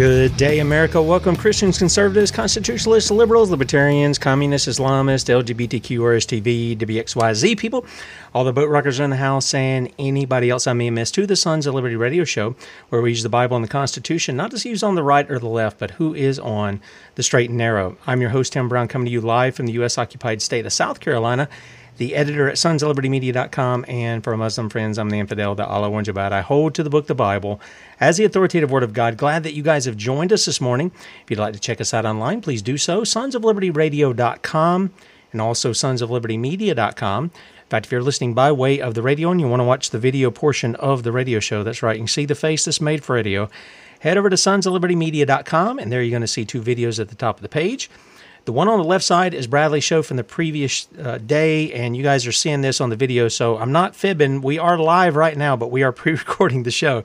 Good day, America. Welcome, Christians, conservatives, constitutionalists, liberals, libertarians, communists, Islamists, LGBTQ, RSTV, WXYZ people, all the boat rockers in the house, and anybody else I may missed to the Sons of Liberty radio show, where we use the Bible and the Constitution, not to use on the right or the left, but who is on the straight and narrow. I'm your host, Tim Brown, coming to you live from the U.S. occupied state of South Carolina the editor at sonsoflibertymedia.com, and for Muslim friends, I'm the infidel that Allah warns about. I hold to the book, the Bible, as the authoritative word of God. Glad that you guys have joined us this morning. If you'd like to check us out online, please do so. Sonsoflibertyradio.com and also sonsoflibertymedia.com. In fact, if you're listening by way of the radio and you want to watch the video portion of the radio show, that's right, you can see the face that's made for radio. Head over to sonsoflibertymedia.com, and there you're going to see two videos at the top of the page. The one on the left side is Bradley's show from the previous uh, day, and you guys are seeing this on the video. So I'm not fibbing. We are live right now, but we are pre-recording the show.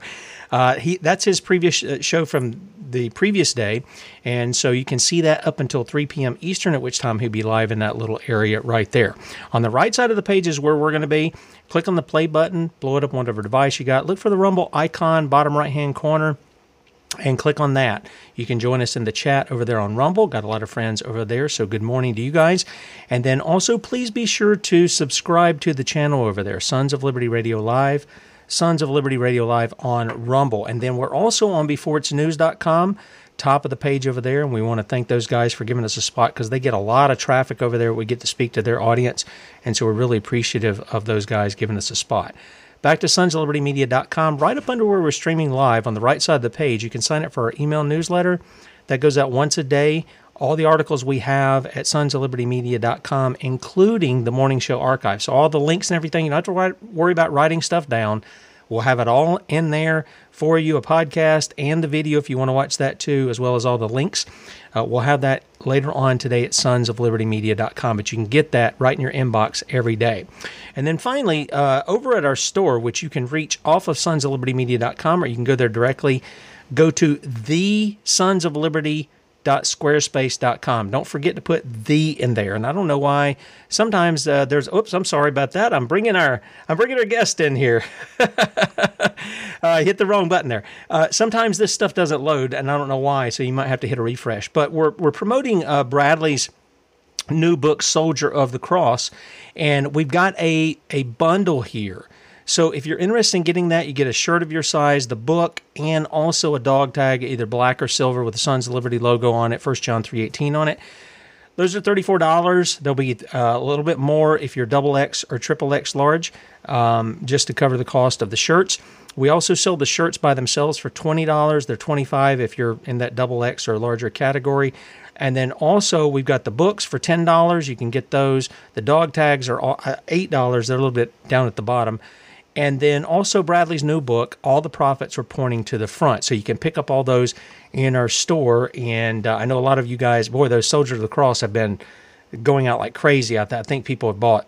Uh, he that's his previous uh, show from the previous day, and so you can see that up until 3 p.m. Eastern, at which time he'll be live in that little area right there. On the right side of the page is where we're going to be. Click on the play button, blow it up on whatever device you got. Look for the Rumble icon, bottom right hand corner and click on that. You can join us in the chat over there on Rumble. Got a lot of friends over there, so good morning to you guys. And then also, please be sure to subscribe to the channel over there, Sons of Liberty Radio Live, Sons of Liberty Radio Live on Rumble. And then we're also on beforeitsnews.com, top of the page over there. And we want to thank those guys for giving us a spot because they get a lot of traffic over there. We get to speak to their audience. And so we're really appreciative of those guys giving us a spot back to sonsoflibertymedia.com. Right up under where we're streaming live on the right side of the page, you can sign up for our email newsletter that goes out once a day. All the articles we have at sonsoflibertymedia.com, including the morning show archive. So, all the links and everything, you don't have to worry about writing stuff down. We'll have it all in there for you a podcast and the video if you want to watch that too, as well as all the links. Uh, we'll have that later on today at sonsoflibertymedia.com, but you can get that right in your inbox every day. And then finally, uh, over at our store, which you can reach off of sonsoflibertymedia.com or you can go there directly, go to the Sons of Liberty squarespace.com. Don't forget to put the in there. And I don't know why. Sometimes uh, there's. Oops, I'm sorry about that. I'm bringing our I'm bringing our guest in here. uh, hit the wrong button there. Uh, sometimes this stuff doesn't load, and I don't know why. So you might have to hit a refresh. But we're we're promoting uh, Bradley's new book, Soldier of the Cross, and we've got a a bundle here. So if you're interested in getting that, you get a shirt of your size, the book, and also a dog tag, either black or silver, with the Sons of Liberty logo on it, 1 John 3.18 on it. Those are $34. They'll be uh, a little bit more if you're double X or triple X large, um, just to cover the cost of the shirts. We also sell the shirts by themselves for $20. They're 25 if you're in that double X or larger category. And then also we've got the books for $10. You can get those. The dog tags are $8. They're a little bit down at the bottom. And then also Bradley's new book, All the Prophets Were Pointing to the Front. So you can pick up all those in our store. And uh, I know a lot of you guys, boy, those Soldiers of the Cross have been going out like crazy. I, th- I think people have bought,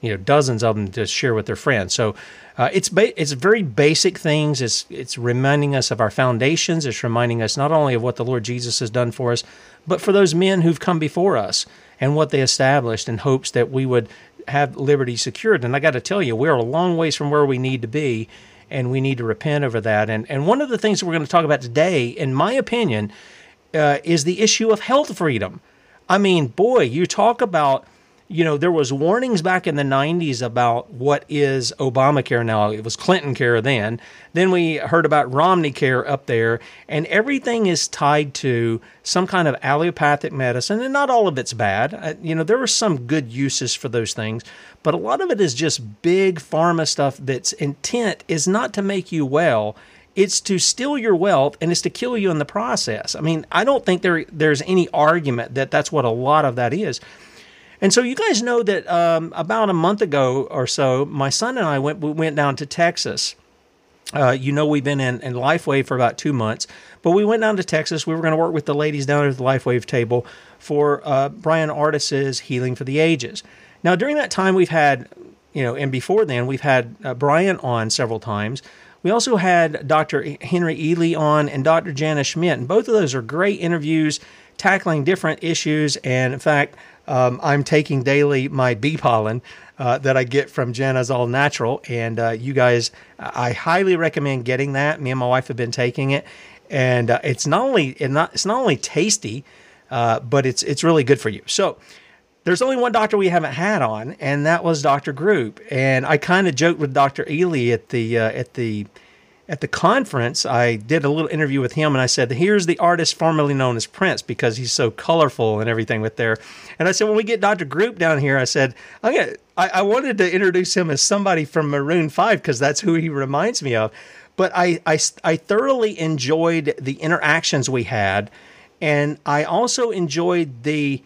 you know, dozens of them to share with their friends. So uh, it's ba- it's very basic things. It's it's reminding us of our foundations. It's reminding us not only of what the Lord Jesus has done for us, but for those men who've come before us and what they established in hopes that we would have liberty secured. And I got to tell you, we're a long ways from where we need to be, and we need to repent over that. And and one of the things that we're going to talk about today, in my opinion, uh, is the issue of health freedom. I mean, boy, you talk about you know, there was warnings back in the 90s about what is Obamacare now. It was Clinton care then. Then we heard about Romney care up there, and everything is tied to some kind of allopathic medicine, and not all of it's bad. Uh, you know, there are some good uses for those things, but a lot of it is just big pharma stuff that's intent is not to make you well. It's to steal your wealth and it's to kill you in the process. I mean, I don't think there there's any argument that that's what a lot of that is. And so you guys know that um, about a month ago or so, my son and I went we went down to Texas. Uh, you know, we've been in, in LifeWave for about two months, but we went down to Texas. We were going to work with the ladies down at the LifeWave table for uh, Bryan Ardis's Healing for the Ages. Now, during that time, we've had, you know, and before then, we've had uh, Bryan on several times. We also had Dr. Henry Ealy on and Dr. Janice Schmidt, and both of those are great interviews tackling different issues. And in fact, um, I'm taking daily my bee pollen uh, that I get from Jana's All Natural, and uh, you guys, I highly recommend getting that. Me and my wife have been taking it, and uh, it's not only it not, it's not only tasty, uh, but it's it's really good for you. So. There's only one doctor we haven't had on, and that was Dr. Group. And I kind of joked with Dr. Ealy at the uh, at the at the conference, I did a little interview with him and I said, Here's the artist formerly known as Prince because he's so colorful and everything with there. And I said, When we get Dr. Group down here, I said, I'm gonna, I, I wanted to introduce him as somebody from Maroon 5 because that's who he reminds me of. But I, I, I thoroughly enjoyed the interactions we had. And I also enjoyed the,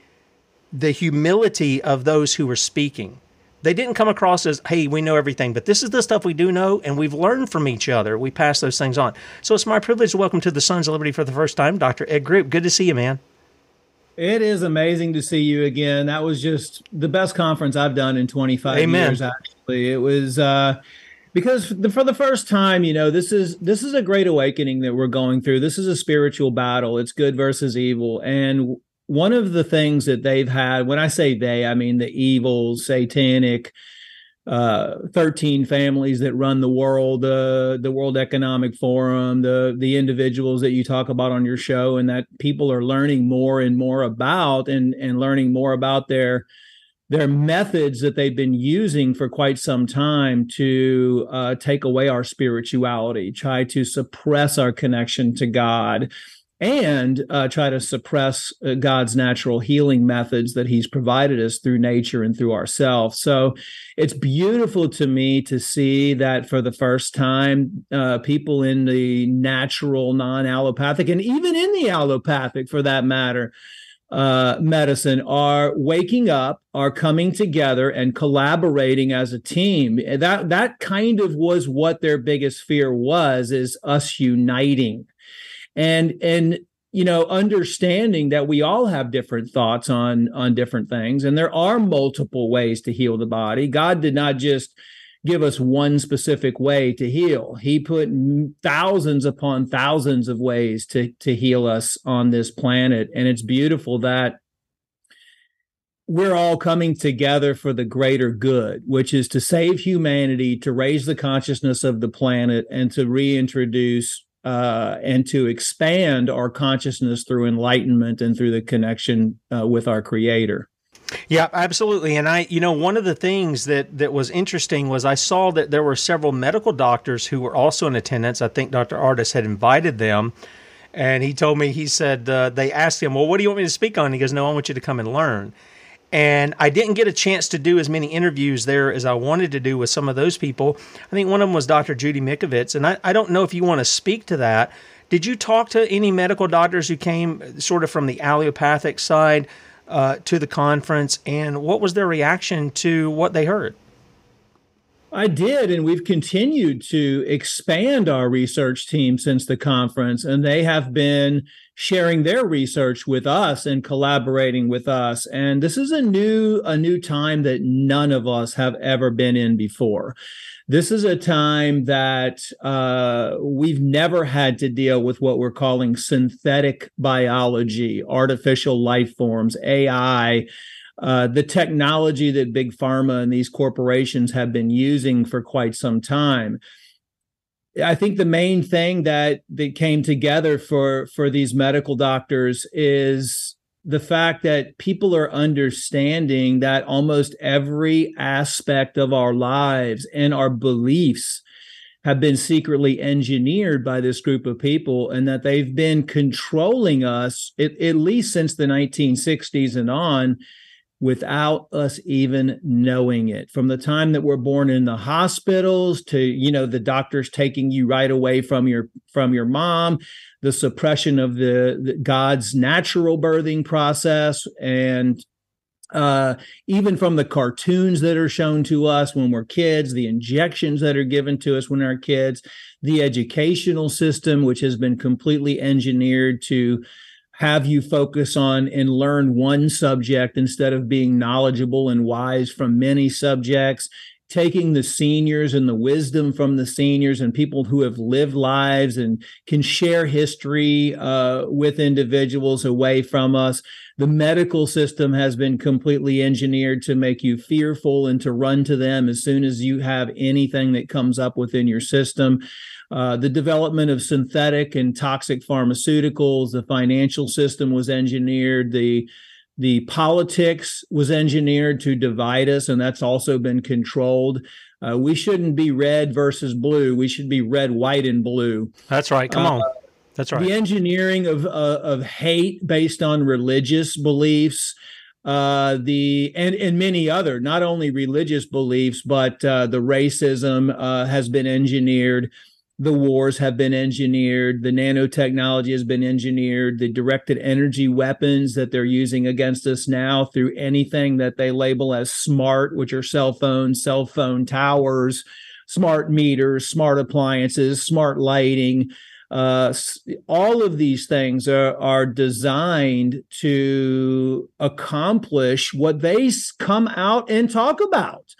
the humility of those who were speaking they didn't come across as, hey, we know everything, but this is the stuff we do know, and we've learned from each other. We pass those things on. So it's my privilege to welcome to the Sons of Liberty for the first time, Dr. Ed Group. Good to see you, man. It is amazing to see you again. That was just the best conference I've done in 25 Amen. years, actually. It was, uh, because for the first time you know this is this is a great awakening that we're going through this is a spiritual battle it's good versus evil and one of the things that they've had, when I say they, I mean the evil, satanic, uh, 13 families that run the world, uh, the World Economic Forum, the the individuals that you talk about on your show, and that people are learning more and more about, and and learning more about their their methods that they've been using for quite some time to uh, take away our spirituality, try to suppress our connection to God, and uh, try to suppress uh, God's natural healing methods that He's provided us through nature and through ourselves. So it's beautiful to me to see that for the first time, uh, people in the natural, non allopathic, and even in the allopathic for that matter, uh, medicine are waking up, are coming together and collaborating as a team. That that kind of was what their biggest fear was: is us uniting and and you know understanding that we all have different thoughts on on different things and there are multiple ways to heal the body. God did not just give us one specific way to heal. He put thousands upon thousands of ways to to heal us on this planet. And it's beautiful that we're all coming together for the greater good, which is to save humanity, to raise the consciousness of the planet, and to reintroduce uh, and to expand our consciousness through enlightenment and through the connection uh, with our creator. Yeah, absolutely. And I, you know, one of the things that that was interesting was I saw that there were several medical doctors who were also in attendance. I think Dr. Ardis had invited them, and he told me he said uh, they asked him, "Well, what do you want me to speak on?" He goes, "No, I want you to come and learn." And I didn't get a chance to do as many interviews there as I wanted to do with some of those people. I think one of them was Dr. Judy Mikovits. And I, I don't know if you want to speak to that. Did you talk to any medical doctors who came sort of from the allopathic side uh, to the conference? And what was their reaction to what they heard? I did, and we've continued to expand our research team since the conference, and they have been sharing their research with us and collaborating with us. And this is a new a new time that none of us have ever been in before. This is a time that uh, we've never had to deal with what we're calling synthetic biology, artificial life forms, AI uh, the technology that big pharma and these corporations have been using for quite some time. I think the main thing that that came together for for these medical doctors is the fact that people are understanding that almost every aspect of our lives and our beliefs have been secretly engineered by this group of people and that they've been controlling us at, at least since the 1960s and on without us even knowing it. From the time that we're born in the hospitals to you know the doctors taking you right away from your from your mom the suppression of the, the god's natural birthing process and uh, even from the cartoons that are shown to us when we're kids, the injections that are given to us when we're kids, the educational system, which has been completely engineered to have you focus on and learn one subject instead of being knowledgeable and wise from many subjects taking the seniors and the wisdom from the seniors and people who have lived lives and can share history uh, with individuals away from us. The medical system has been completely engineered to make you fearful and to run to them as soon as you have anything that comes up within your system. Uh, the development of synthetic and toxic pharmaceuticals, the financial system was engineered, the the politics was engineered to divide us, and that's also been controlled. Uh, we shouldn't be red versus blue. We should be red, white, and blue. That's right. Come uh, on. That's right. The engineering of uh, of hate based on religious beliefs, uh, the and and many other, not only religious beliefs, but uh, the racism uh, has been engineered the wars have been engineered, the nanotechnology has been engineered, the directed energy weapons that they're using against us now through anything that they label as smart, which are cell phones, cell phone towers, smart meters, smart appliances, smart lighting. Uh, all of these things are, are designed to accomplish what they come out and talk about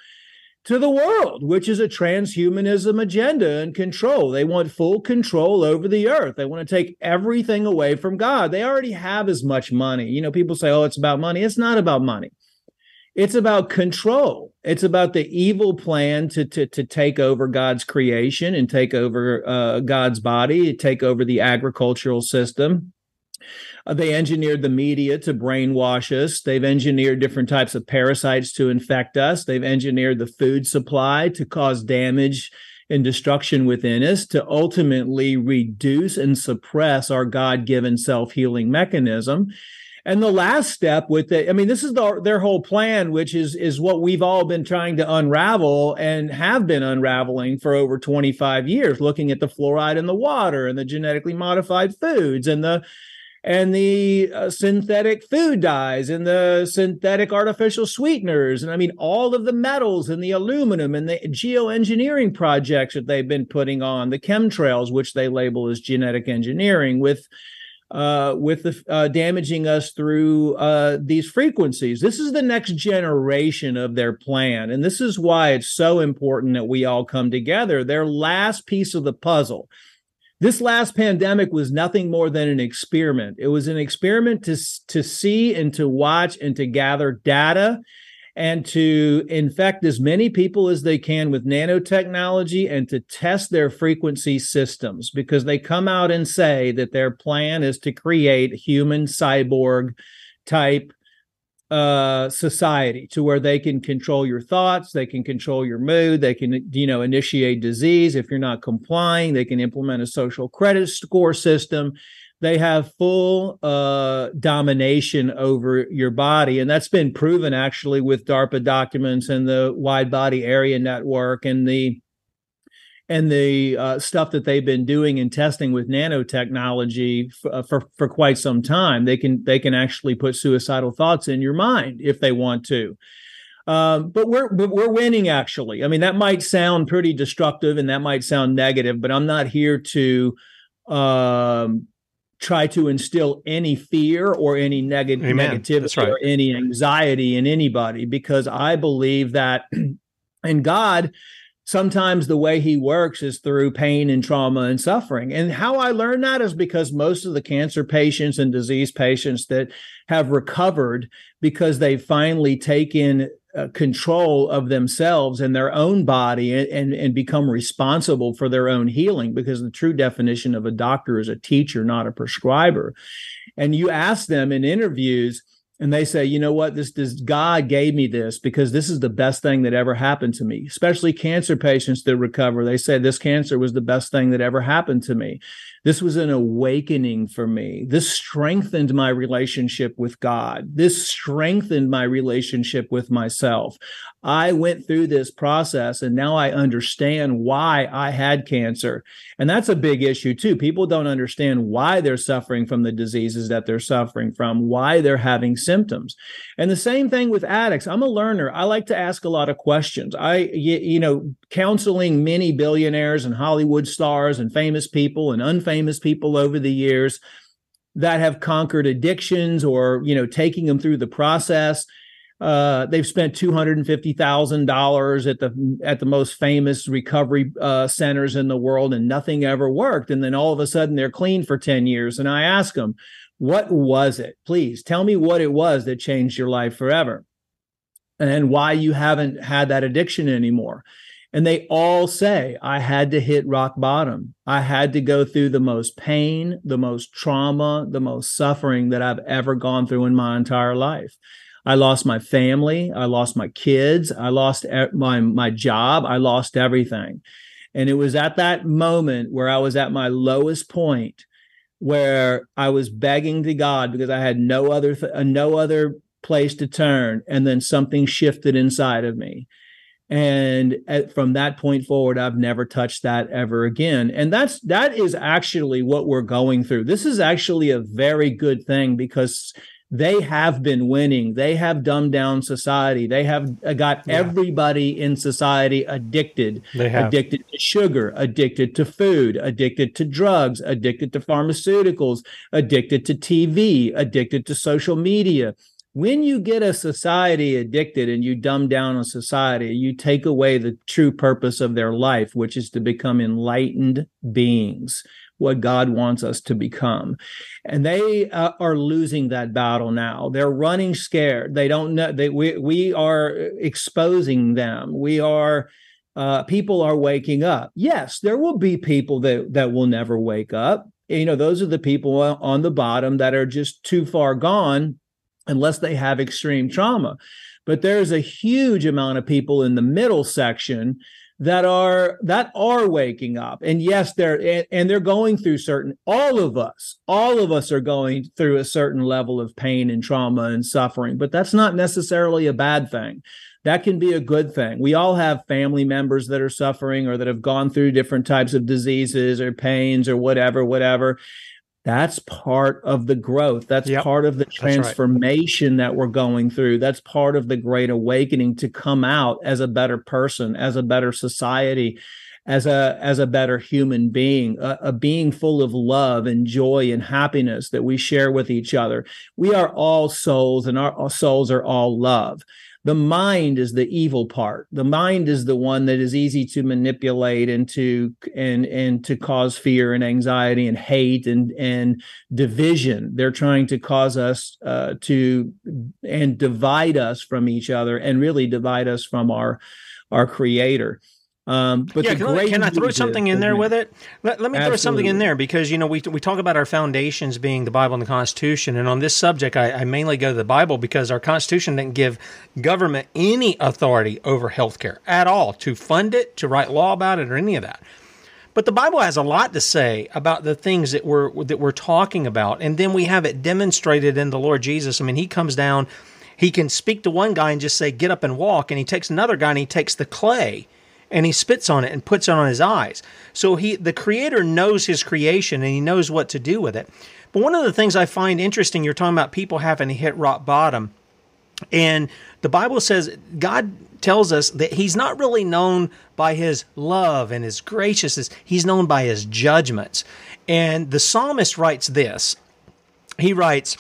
to the world, which is a transhumanism agenda and control. They want full control over the earth. They want to take everything away from God. They already have as much money. You know, people say, oh, it's about money. It's not about money. It's about control. It's about the evil plan to, to, to take over God's creation and take over uh, God's body, take over the agricultural system. Uh, they engineered the media to brainwash us. They've engineered different types of parasites to infect us. They've engineered the food supply to cause damage and destruction within us to ultimately reduce and suppress our God given self healing mechanism. And the last step with it, I mean, this is the, their whole plan, which is is what we've all been trying to unravel and have been unraveling for over 25 years, looking at the fluoride in the water and the genetically modified foods and the and the uh, synthetic food dyes and the synthetic artificial sweeteners and i mean all of the metals and the aluminum and the geoengineering projects that they've been putting on the chemtrails which they label as genetic engineering with uh, with the uh, damaging us through uh, these frequencies. This is the next generation of their plan, and this is why it's so important that we all come together. Their last piece of the puzzle this last pandemic was nothing more than an experiment. It was an experiment to, to see and to watch and to gather data and to infect as many people as they can with nanotechnology and to test their frequency systems because they come out and say that their plan is to create human cyborg type uh, society to where they can control your thoughts, they can control your mood, they can, you know, initiate disease. If you're not complying, they can implement a social credit score system. They have full uh, domination over your body. And that's been proven actually with DARPA documents and the wide body area network and the and the uh, stuff that they've been doing and testing with nanotechnology f- uh, for for quite some time. They can they can actually put suicidal thoughts in your mind if they want to. Um, but we're but we're winning actually. I mean, that might sound pretty destructive and that might sound negative, but I'm not here to um, try to instill any fear or any neg- negativity right. or any anxiety in anybody because I believe that in God sometimes the way he works is through pain and trauma and suffering. And how I learned that is because most of the cancer patients and disease patients that have recovered because they've finally taken uh, control of themselves and their own body and, and, and become responsible for their own healing because the true definition of a doctor is a teacher, not a prescriber. And you ask them in interviews, and they say, you know what, this, this God gave me this because this is the best thing that ever happened to me, especially cancer patients that recover. They say this cancer was the best thing that ever happened to me. This was an awakening for me. This strengthened my relationship with God. This strengthened my relationship with myself. I went through this process and now I understand why I had cancer. And that's a big issue too. People don't understand why they're suffering from the diseases that they're suffering from, why they're having symptoms. And the same thing with addicts. I'm a learner. I like to ask a lot of questions. I, you know, counseling many billionaires and Hollywood stars and famous people and unfamous people over the years that have conquered addictions or, you know, taking them through the process uh, they've spent two hundred and fifty thousand dollars at the at the most famous recovery uh, centers in the world, and nothing ever worked. And then all of a sudden, they're clean for ten years. And I ask them, "What was it? Please tell me what it was that changed your life forever, and why you haven't had that addiction anymore." And they all say, I had to hit rock bottom. I had to go through the most pain, the most trauma, the most suffering that I've ever gone through in my entire life. I lost my family. I lost my kids. I lost my, my job. I lost everything. And it was at that moment where I was at my lowest point where I was begging to God because I had no other, th- uh, no other place to turn. And then something shifted inside of me. And at, from that point forward, I've never touched that ever again. And that's, that is actually what we're going through. This is actually a very good thing because they have been winning. They have dumbed down society. They have uh, got yeah. everybody in society addicted. They have. Addicted to sugar, addicted to food, addicted to drugs, addicted to pharmaceuticals, addicted to TV, addicted to social media. When you get a society addicted and you dumb down a society, you take away the true purpose of their life, which is to become enlightened beings what God wants us to become. And they uh, are losing that battle now. They're running scared. They don't know they we we are exposing them. We are uh, people are waking up. Yes, there will be people that that will never wake up. You know, those are the people on the bottom that are just too far gone unless they have extreme trauma. But there's a huge amount of people in the middle section that are that are waking up. And yes they're and, and, they're going through certain all of us all of us are going through a certain level of pain and trauma and suffering but that's not necessarily a bad thing. That can be a good thing. We all have family members that are suffering or that have gone through different types of diseases or pains or whatever whatever that's part of the growth. That's yep. part of the transformation right. that we're going through. That's part of the great awakening to come out as a better person, as a better society, as a as a better human being, a, a being full of love and joy and happiness that we share with each other. We are all souls and our, our souls are all love the mind is the evil part. The mind is the one that is easy to manipulate and to and and to cause fear and anxiety and hate and and division. They're trying to cause us uh, to and divide us from each other and really divide us from our our creator um, but yeah, can, I, can I throw something in there with it? Let, let me Absolutely. throw something in there because you know we we talk about our foundations being the Bible and the Constitution, and on this subject, I, I mainly go to the Bible because our Constitution didn't give government any authority over healthcare at all to fund it, to write law about it, or any of that. But the Bible has a lot to say about the things that we're that we're talking about, and then we have it demonstrated in the Lord Jesus. I mean, He comes down, He can speak to one guy and just say, "Get up and walk," and He takes another guy and He takes the clay and he spits on it and puts it on his eyes. So he the creator knows his creation and he knows what to do with it. But one of the things I find interesting, you're talking about people having to hit rock bottom. And the Bible says God tells us that he's not really known by his love and his graciousness, he's known by his judgments. And the psalmist writes this. He writes,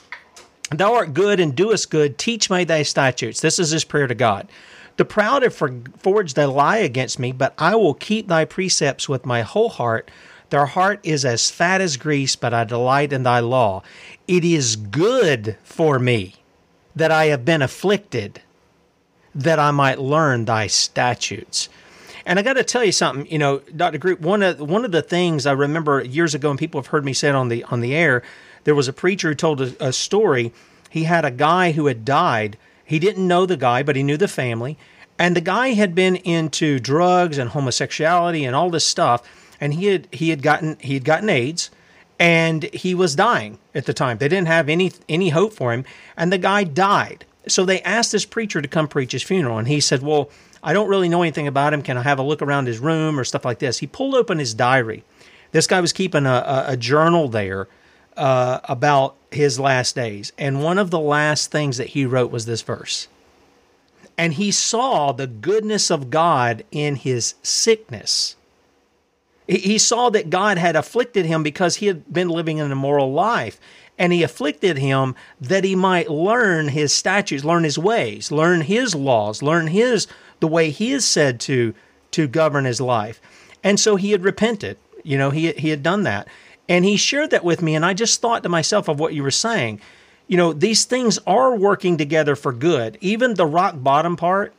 Thou art good and doest good, teach me thy statutes. This is his prayer to God. The proud have forged a lie against me, but I will keep thy precepts with my whole heart. Their heart is as fat as grease, but I delight in thy law. It is good for me that I have been afflicted. that I might learn thy statutes. And I got to tell you something, you know, Dr. Group, one of one of the things I remember years ago, and people have heard me say it on the on the air, there was a preacher who told a, a story. He had a guy who had died. He didn't know the guy, but he knew the family. And the guy had been into drugs and homosexuality and all this stuff. And he had he had gotten he had gotten AIDS and he was dying at the time. They didn't have any any hope for him, and the guy died. So they asked this preacher to come preach his funeral, and he said, "Well, I don't really know anything about him. Can I have a look around his room or stuff like this?" He pulled open his diary. This guy was keeping a, a, a journal there uh, about his last days, and one of the last things that he wrote was this verse. And he saw the goodness of God in his sickness he saw that God had afflicted him because he had been living an immoral life. And he afflicted him that he might learn his statutes, learn his ways, learn his laws, learn his the way he is said to to govern his life. And so he had repented. You know, he he had done that. And he shared that with me and I just thought to myself of what you were saying. You know, these things are working together for good. Even the rock bottom part,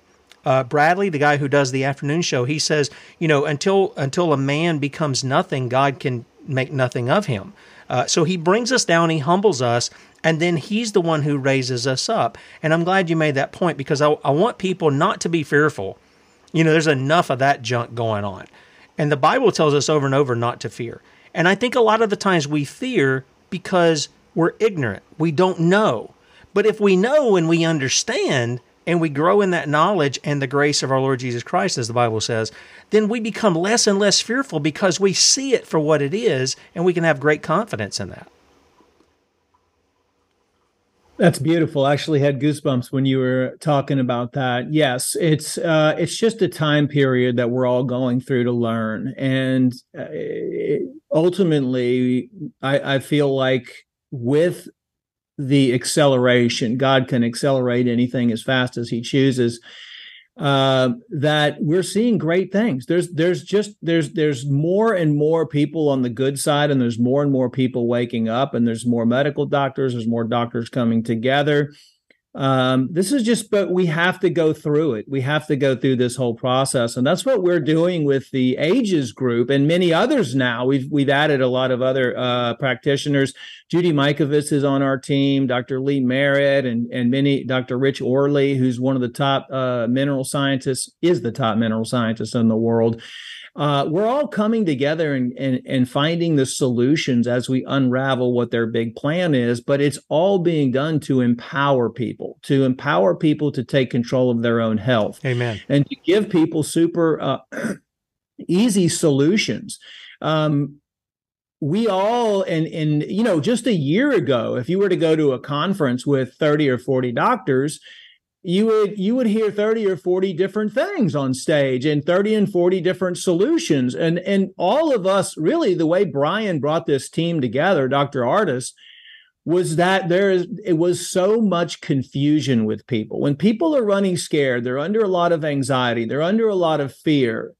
uh, Bradley, the guy who does the afternoon show, he says, you know, until until a man becomes nothing, God can make nothing of him. Uh, so he brings us down, he humbles us, and then he's the one who raises us up. And I'm glad you made that point because I, I want people not to be fearful. You know, there's enough of that junk going on. And the Bible tells us over and over not to fear. And I think a lot of the times we fear because we're ignorant. We don't know. But if we know and we understand, and we grow in that knowledge and the grace of our Lord Jesus Christ, as the Bible says, then we become less and less fearful because we see it for what it is and we can have great confidence in that. That's beautiful. I actually had goosebumps when you were talking about that. Yes, it's uh, it's just a time period that we're all going through to learn, and uh, ultimately, I, I feel like with the acceleration. God can accelerate anything as fast as He chooses. Uh, that we're seeing great things. There's there's just there's there's more and more people on the good side, and there's more and more people waking up, and there's more medical doctors. There's more doctors coming together. Um, this is just, but we have to go through it. We have to go through this whole process, and that's what we're doing with the Ages group and many others. Now we've we've added a lot of other uh, practitioners. Judy Mikovits is on our team. Dr. Lee Merritt and and many Dr. Rich Olree, who's one of the top uh, mineral scientists, is the top mineral scientist in the world uh, we're all coming together and, and, and finding the solutions as we unravel what their big plan is. But it's all being done to empower people, to empower people to take control of their own health. Amen. And to give people super uh, easy solutions. Um, we all and and you know just a year ago if you were to go to a conference with 30 or 40 doctors you would you would hear 30 or 40 different things on stage and 30 and 40 different solutions and and all of us really the way Bryan brought this team together Dr. Ardis was that there is it was so much confusion with people. When people are running scared they're under a lot of anxiety they're under a lot of fear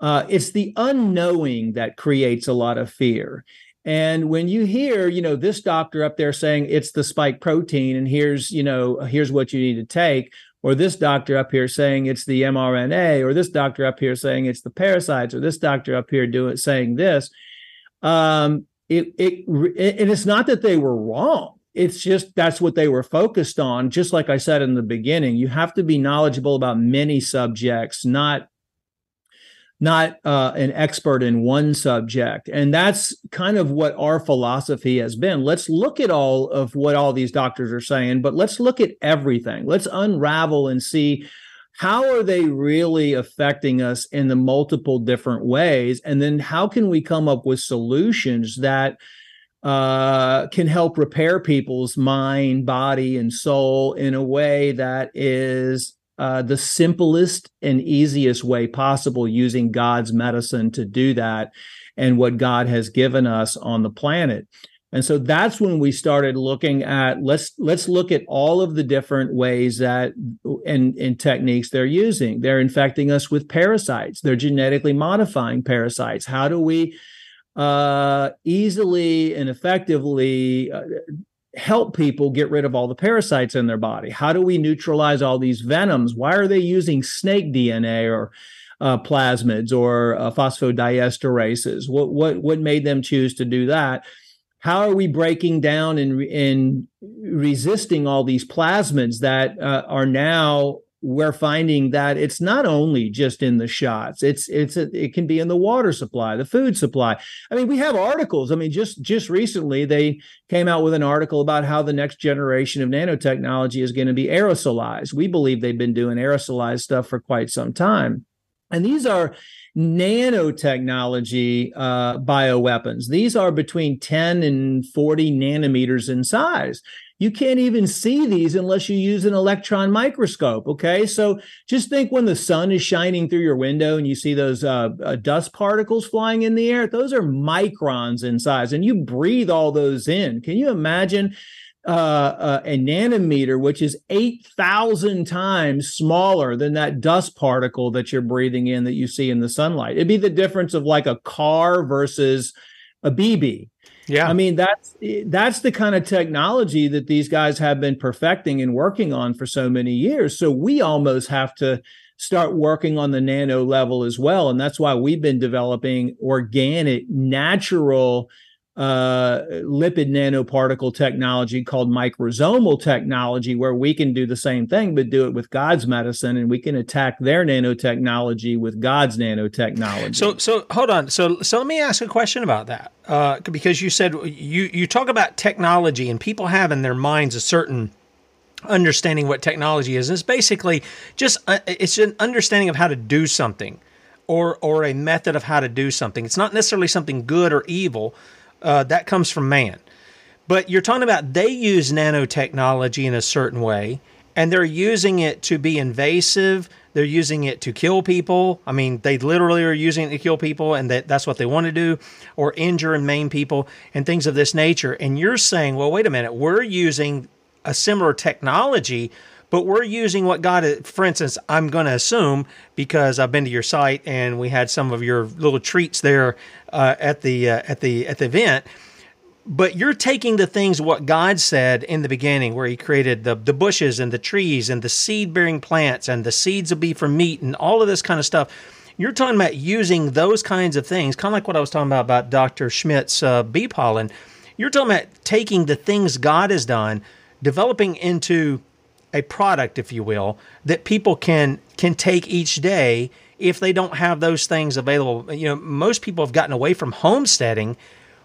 uh, it's the unknowing that creates a lot of fear. And when you hear, you know, this doctor up there saying it's the spike protein and here's, you know, here's what you need to take, or this doctor up here saying it's the mRNA, or this doctor up here saying it's the parasites, or this doctor up here doing saying this, um, it, it and it's not that they were wrong. It's just that's what they were focused on. Just like I said in the beginning, you have to be knowledgeable about many subjects, not not uh, an expert in one subject. And that's kind of what our philosophy has been. Let's look at all of what all these doctors are saying, but let's look at everything. Let's unravel and see how are they really affecting us in the multiple different ways and then how can we come up with solutions that uh, can help repair people's mind body and soul in a way that is uh, the simplest and easiest way possible using God's medicine to do that and what God has given us on the planet. And so that's when we started looking at let's let's look at all of the different ways that and, and techniques they're using. They're infecting us with parasites. They're genetically modifying parasites. How do we uh, easily and effectively uh, help people get rid of all the parasites in their body? How do we neutralize all these venoms? Why are they using snake DNA or uh, plasmids or uh, phosphodiesterases? What what what made them choose to do that? How are we breaking down and and resisting all these plasmids that uh, are now we're finding that it's not only just in the shots it's it's it can be in the water supply the food supply. I mean we have articles. I mean just just recently they came out with an article about how the next generation of nanotechnology is going to be aerosolized. We believe they've been doing aerosolized stuff for quite some time and these are nanotechnology uh, bioweapons. These are between 10 and 40 nanometers in size. You can't even see these unless you use an electron microscope. Okay. So just think when the sun is shining through your window and you see those uh, uh, dust particles flying in the air, those are microns in size, and you breathe all those in. Can you imagine? Uh, uh, a nanometer, which is 8,000 times smaller than that dust particle that you're breathing in that you see in the sunlight. It'd be the difference of like a car versus a BB. Yeah. I mean, that's that's the kind of technology that these guys have been perfecting and working on for so many years. So we almost have to start working on the nano level as well. And that's why we've been developing organic, natural uh, lipid nanoparticle technology called microsomal technology, where we can do the same thing, but do it with God's medicine, and we can attack their nanotechnology with God's nanotechnology. So, so hold on. So, so let me ask a question about that, uh, because you said you you talk about technology, and people have in their minds a certain understanding what technology is. It's basically just uh, it's an understanding of how to do something. Or, or a method of how to do something. It's not necessarily something good or evil, uh, that comes from man. But you're talking about they use nanotechnology in a certain way, and they're using it to be invasive. They're using it to kill people. I mean, they literally are using it to kill people, and that, that's what they want to do, or injure and maim people, and things of this nature. And you're saying, well, wait a minute, we're using a similar technology, but we're using what God, for instance, I'm going to assume because I've been to your site and we had some of your little treats there uh, at the uh, at the at the event. But you're taking the things what God said in the beginning, where He created the the bushes and the trees and the seed bearing plants and the seeds will be for meat and all of this kind of stuff. You're talking about using those kinds of things, kind of like what I was talking about about Dr. Schmidt's uh, bee pollen. You're talking about taking the things God has done, developing into a product, if you will, that people can can take each day if they don't have those things available. You know, most people have gotten away from homesteading,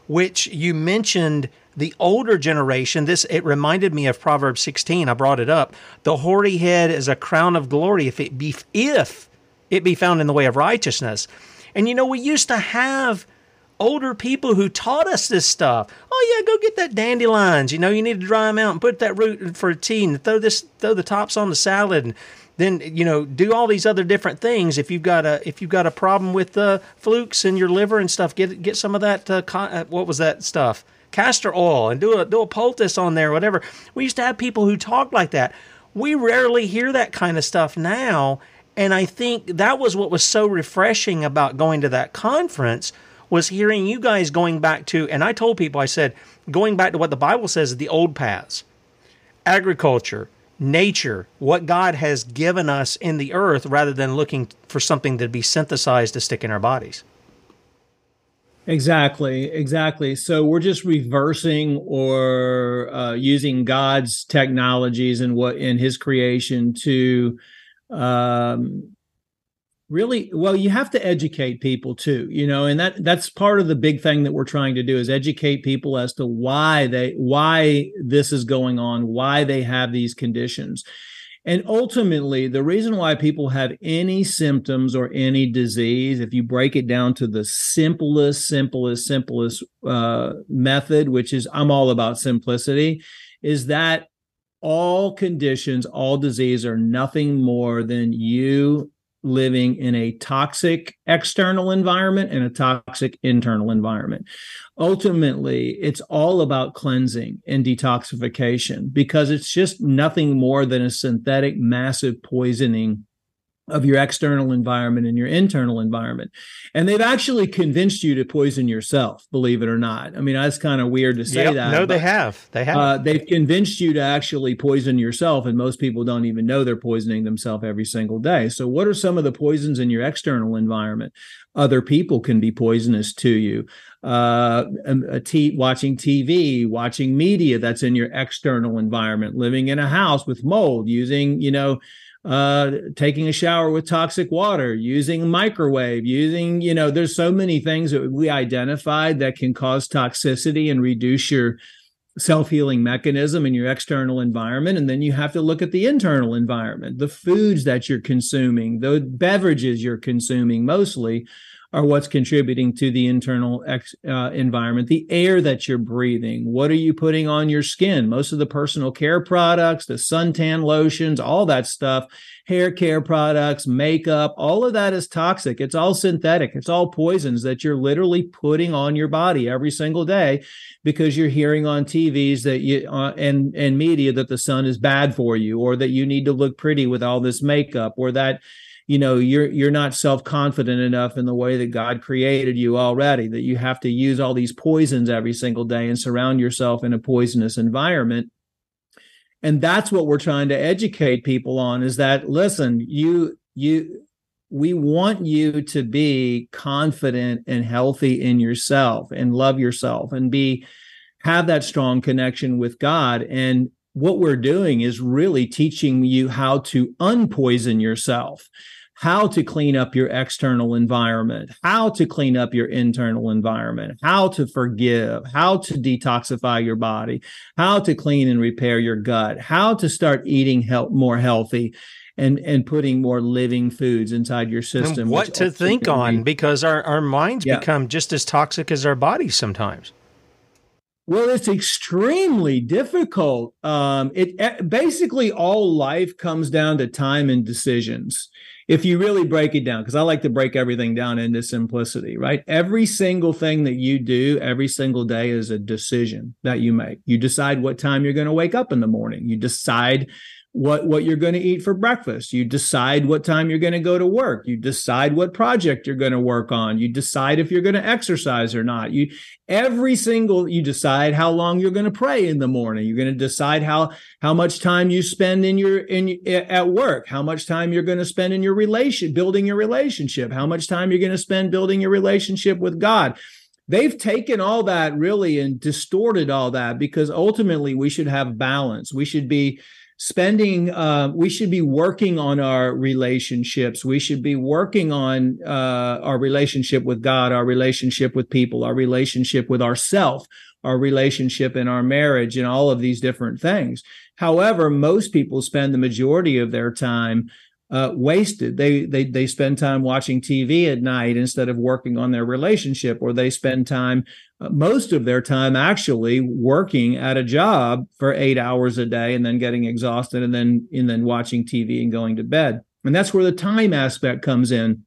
which you mentioned the older generation. This it reminded me of Proverbs 16. I brought it up. The hoary head is a crown of glory if it be if it be found in the way of righteousness. And you know, we used to have older people who taught us this stuff. Oh yeah, go get that dandelions. You know, you need to dry them out and put that root for a tea and throw this throw the tops on the salad and then you know do all these other different things. If you've got a if you've got a problem with uh, flukes in your liver and stuff, get get some of that. Uh, uh, what was that stuff? Castor oil and do a do a poultice on there, whatever. We used to have people who talked like that. We rarely hear that kind of stuff now. And I think that was what was so refreshing about going to that conference was hearing you guys going back to, and I told people, I said, going back to what the Bible says, the old paths, agriculture, nature, what God has given us in the earth, rather than looking for something to be synthesized to stick in our bodies. Exactly, exactly. So we're just reversing or uh, using God's technologies and what in His creation to um, really well you have to educate people too you know and that that's part of the big thing that we're trying to do is educate people as to why they why this is going on why they have these conditions. And ultimately the reason why people have any symptoms or any disease if you break it down to the simplest simplest simplest uh, method which is i'm all about simplicity is that all conditions all disease are nothing more than you living in a toxic external environment and a toxic internal environment. Ultimately, it's all about cleansing and detoxification because it's just nothing more than a synthetic massive poisoning of your external environment and your internal environment. And they've actually convinced you to poison yourself, believe it or not. I mean, that's kind of weird to say yep, that. No, they have. They have. Uh, they've convinced you to actually poison yourself. And most people don't even know they're poisoning themselves every single day. So, what are some of the poisons in your external environment? Other people can be poisonous to you. Uh, a t- watching TV, watching media that's in your external environment, living in a house with mold, using, you know, uh, taking a shower with toxic water, using a microwave, using, you know, there's so many things that we identified that can cause toxicity and reduce your self-healing mechanism in your external environment. And then you have to look at the internal environment the foods that you're consuming the beverages you're consuming mostly are what's contributing to the internal ex, uh, environment, the air that you're breathing. What are you putting on your skin? Most of the personal care products, the suntan lotions, all that stuff, hair care products, makeup, all of that is toxic. It's all synthetic. It's all poisons that you're literally putting on your body every single day because you're hearing on TVs that you uh, and and media that the sun is bad for you or that you need to look pretty with all this makeup or that you know you're you're not self-confident enough in the way that God created you already that you have to use all these poisons every single day and surround yourself in a poisonous environment. And that's what we're trying to educate people on is that listen you you we want you to be confident and healthy in yourself and love yourself and be have that strong connection with God. And what we're doing is really teaching you how to unpoison yourself how to clean up your external environment, how to clean up your internal environment, how to forgive, how to detoxify your body, how to clean and repair your gut, how to start eating health, more healthy and and putting more living foods inside your system. And what to think on be, because our, our minds yeah. become just as toxic as our bodies sometimes. Well, it's extremely difficult. Um, it basically all life comes down to time and decisions if you really break it down, because I like to break everything down into simplicity, right? Every single thing that you do every single day is a decision that you make. You decide what time you're going to wake up in the morning. You decide what what you're going to eat for breakfast. You decide what time you're going to go to work. You decide what project you're going to work on. You decide if you're going to exercise or not. You every single you decide how long you're going to pray in the morning. You're going to decide how how much time you spend in your in at work. How much time you're going to spend in your relation building your relationship. How much time you're going to spend building your relationship with god. They've taken all that really and distorted all that because ultimately we should have balance. We should be spending uh, we should be working on our relationships. We should be working on uh, our relationship with god our relationship with people our relationship with ourself our relationship in our marriage and all of these different things. However most people spend the majority of their time uh, wasted. They they they spend time watching TV at night instead of working on their relationship, or they spend time uh, most of their time actually working at a job for eight hours a day and then getting exhausted and then and then watching TV and going to bed. And that's where the time aspect comes in.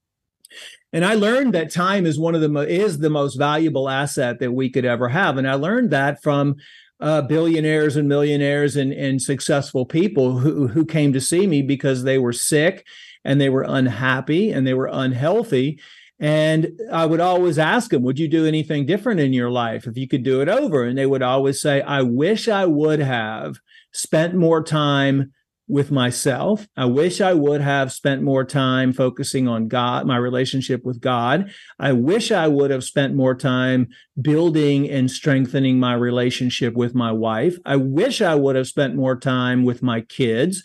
And I learned that time is one of the mo- is the most valuable asset that we could ever have. And I learned that from uh, billionaires and millionaires and, and successful people who, who came to see me because they were sick and they were unhappy and they were unhealthy. And I would always ask them, Would you do anything different in your life if you could do it over? And they would always say, I wish I would have spent more time with myself. I wish I would have spent more time focusing on God, my relationship with God. I wish I would have spent more time building and strengthening my relationship with my wife. I wish I would have spent more time with my kids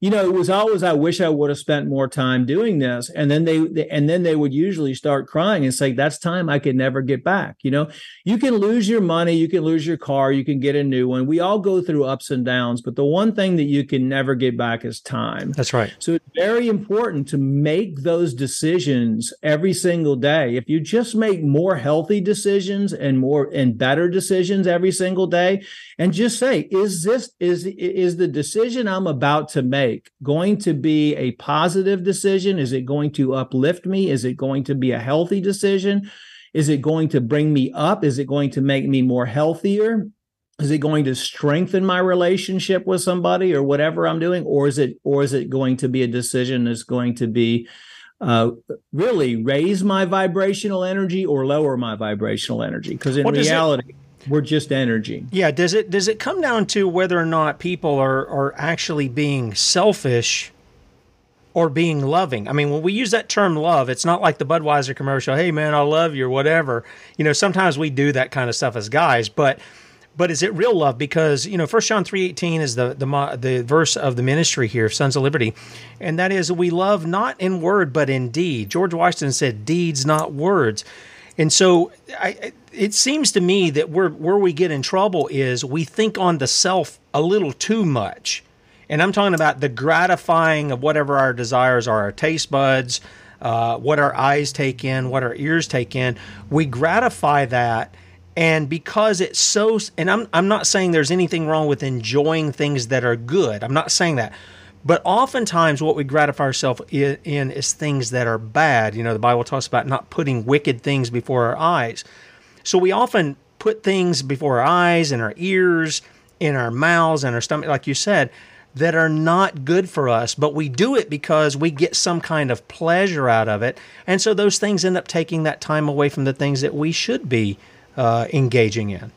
you know, it was always, I wish I would have spent more time doing this. And then they, and then they would usually start crying and say, that's time I could never get back. You know, you can lose your money, you can lose your car, you can get a new one. We all go through ups and downs, but the one thing that you can never get back is time. That's right. So it's very important to make those decisions every single day. If you just make more healthy decisions and more and better decisions every single day, and just say, is this, is, is the decision I'm about to make make going to be a positive decision? Is it going to uplift me? Is it going to be a healthy decision? Is it going to bring me up? Is it going to make me more healthier? is it going to strengthen my relationship with somebody or whatever i'm doing or is it or is it going to be a decision that's going to be uh, really raise my vibrational energy or lower my vibrational energy because in reality it, we're just energy yeah does it does it come down to whether or not people are are actually being selfish or being loving. I mean, when we use that term love, it's not like the Budweiser commercial, hey man, I love you or whatever. You know, sometimes we do that kind of stuff as guys, but but is it real love? Because you know, First John three eighteen is the the the verse of the ministry here, Sons of Liberty, and that is we love not in word but in deed. George Washington said, "Deeds, not words." And so, I, it seems to me that where where we get in trouble is we think on the self a little too much, and I'm talking about the gratifying of whatever our desires are, our taste buds, uh, what our eyes take in, what our ears take in. We gratify that and because it's so and I'm I'm not saying there's anything wrong with enjoying things that are good. I'm not saying that. But oftentimes what we gratify ourselves in is things that are bad. You know, the Bible talks about not putting wicked things before our eyes. So we often put things before our eyes and our ears, in our mouths and our stomach like you said that are not good for us, but we do it because we get some kind of pleasure out of it. And so those things end up taking that time away from the things that we should be uh, engaging in.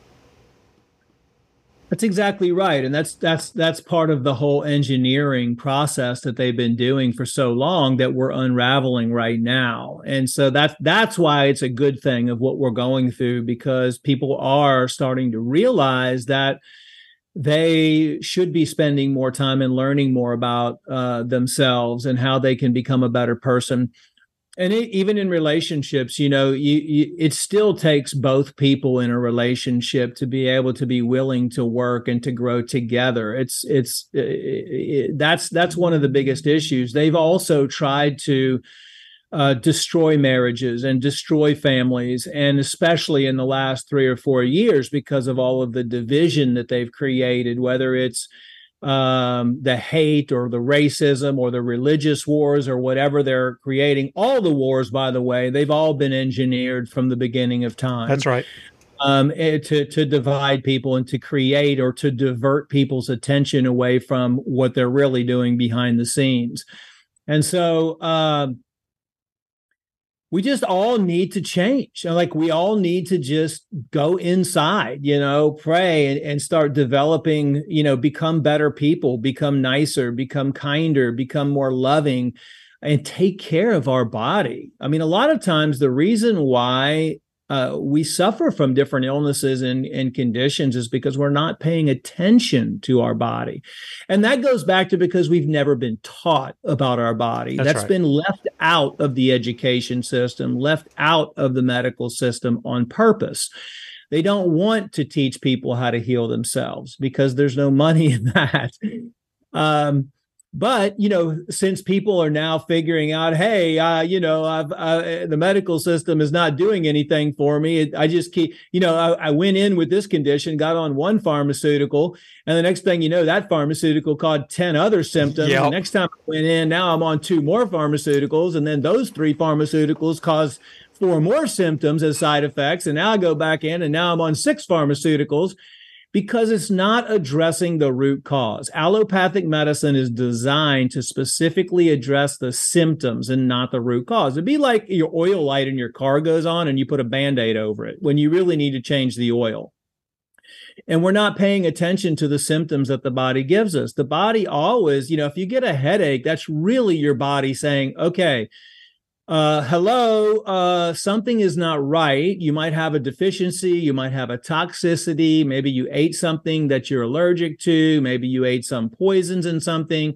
That's exactly right, and that's that's that's part of the whole engineering process that they've been doing for so long that we're unraveling right now. And so that's that's why it's a good thing of what we're going through because people are starting to realize that they should be spending more time and learning more about uh, themselves and how they can become a better person and it, even in relationships you know you, you, it still takes both people in a relationship to be able to be willing to work and to grow together. It's it's it, it, that's that's one of the biggest issues. They've also tried to uh, destroy marriages and destroy families and especially in the last three or four years because of all of the division that they've created whether it's um, the hate or the racism or the religious wars or whatever they're creating. All the wars, by the way, they've all been engineered from the beginning of time. That's right. Um, eh, to to divide people and to create or to divert people's attention away from what they're really doing behind the scenes. And so, um, we just all need to change. Like we all need to just go inside, you know, pray and, and start developing, you know, become better people, become nicer, become kinder, become more loving, and take care of our body. I mean, a lot of times the reason why uh, we suffer from different illnesses and, and conditions is because we're not paying attention to our body. And that goes back to because we've never been taught about our body. That's, That's right. been left out of the education system, left out of the medical system on purpose. They don't want to teach people how to heal themselves because there's no money in that. Um, but you know since people are now figuring out hey uh, you know I've, uh, the medical system is not doing anything for me i just keep you know I, I, went in with this condition got on one pharmaceutical and the next thing you know that pharmaceutical caused 10 other symptoms yep. next time i went in now i'm on two more pharmaceuticals and then those three pharmaceuticals cause four more symptoms as side effects and now i go back in and now i'm on six pharmaceuticals because it's not addressing the root cause. Allopathic medicine is designed to specifically address the symptoms and not the root cause. It'd be like your oil light in your car goes on and you put a band aid over it when you really need to change the oil. And we're not paying attention to the symptoms that the body gives us. The body always, you know, if you get a headache, that's really your body saying, okay, uh, hello, uh, something is not right. You might have a deficiency, you might have a toxicity, maybe you ate something that you're allergic to, maybe you ate some poisons in something.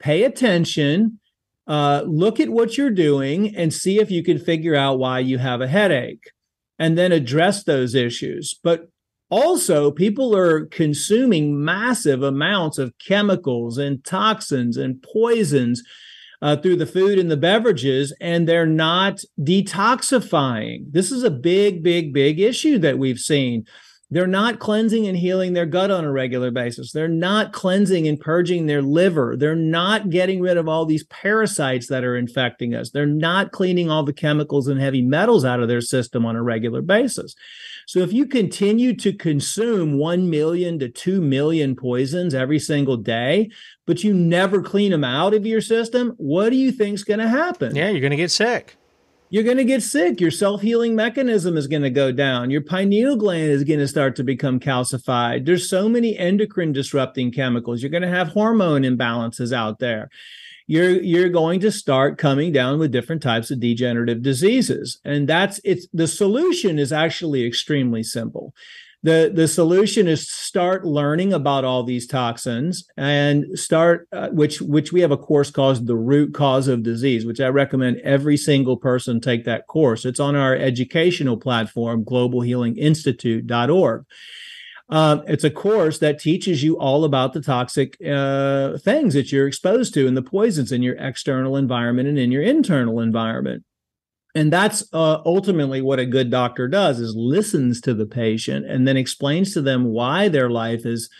Pay attention, uh, look at what you're doing, and see if you can figure out why you have a headache and then address those issues. But also, people are consuming massive amounts of chemicals and toxins and poisons uh, through the food and the beverages, and they're not detoxifying. This is a big, big, big issue that we've seen. They're not cleansing and healing their gut on a regular basis. They're not cleansing and purging their liver. They're not getting rid of all these parasites that are infecting us. They're not cleaning all the chemicals and heavy metals out of their system on a regular basis. So if you continue to consume 1 million to 2 million poisons every single day, but you never clean them out of your system, what do you think's going to happen? Yeah, you're going to get sick you're going to get sick. Your self healing mechanism is going to go down. Your pineal gland is going to start to become calcified. There's so many endocrine disrupting chemicals. You're going to have hormone imbalances out there. You're you're going to start coming down with different types of degenerative diseases, and that's it's the solution is actually extremely simple. The the solution is start learning about all these toxins and start uh, which which we have a course called the root cause of disease which i recommend every single person take that course. It's on our educational platform globalhealinginstitute.org um, it's a course that teaches you all about the toxic uh, things that you're exposed to and the poisons in your external environment and in your internal environment. And that's uh, ultimately what a good doctor does is listens to the patient and then explains to them why their life is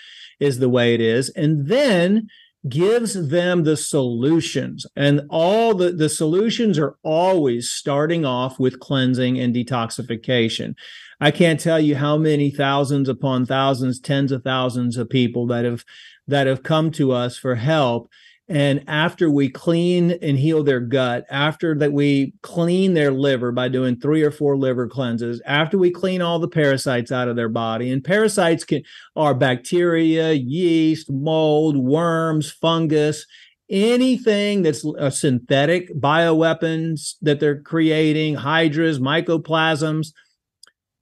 is the way it is and then gives them the solutions. And all the the solutions are always starting off with cleansing and detoxification i can't tell you how many thousands upon thousands tens of thousands of people that have that have come to us for help. And after we clean and heal their gut, after that we clean their liver by doing three or four liver cleanses, after we clean all the parasites out of their body, and parasites can are bacteria, yeast, mold, worms, fungus, anything that's a synthetic bioweapons that they're creating, hydras, mycoplasms,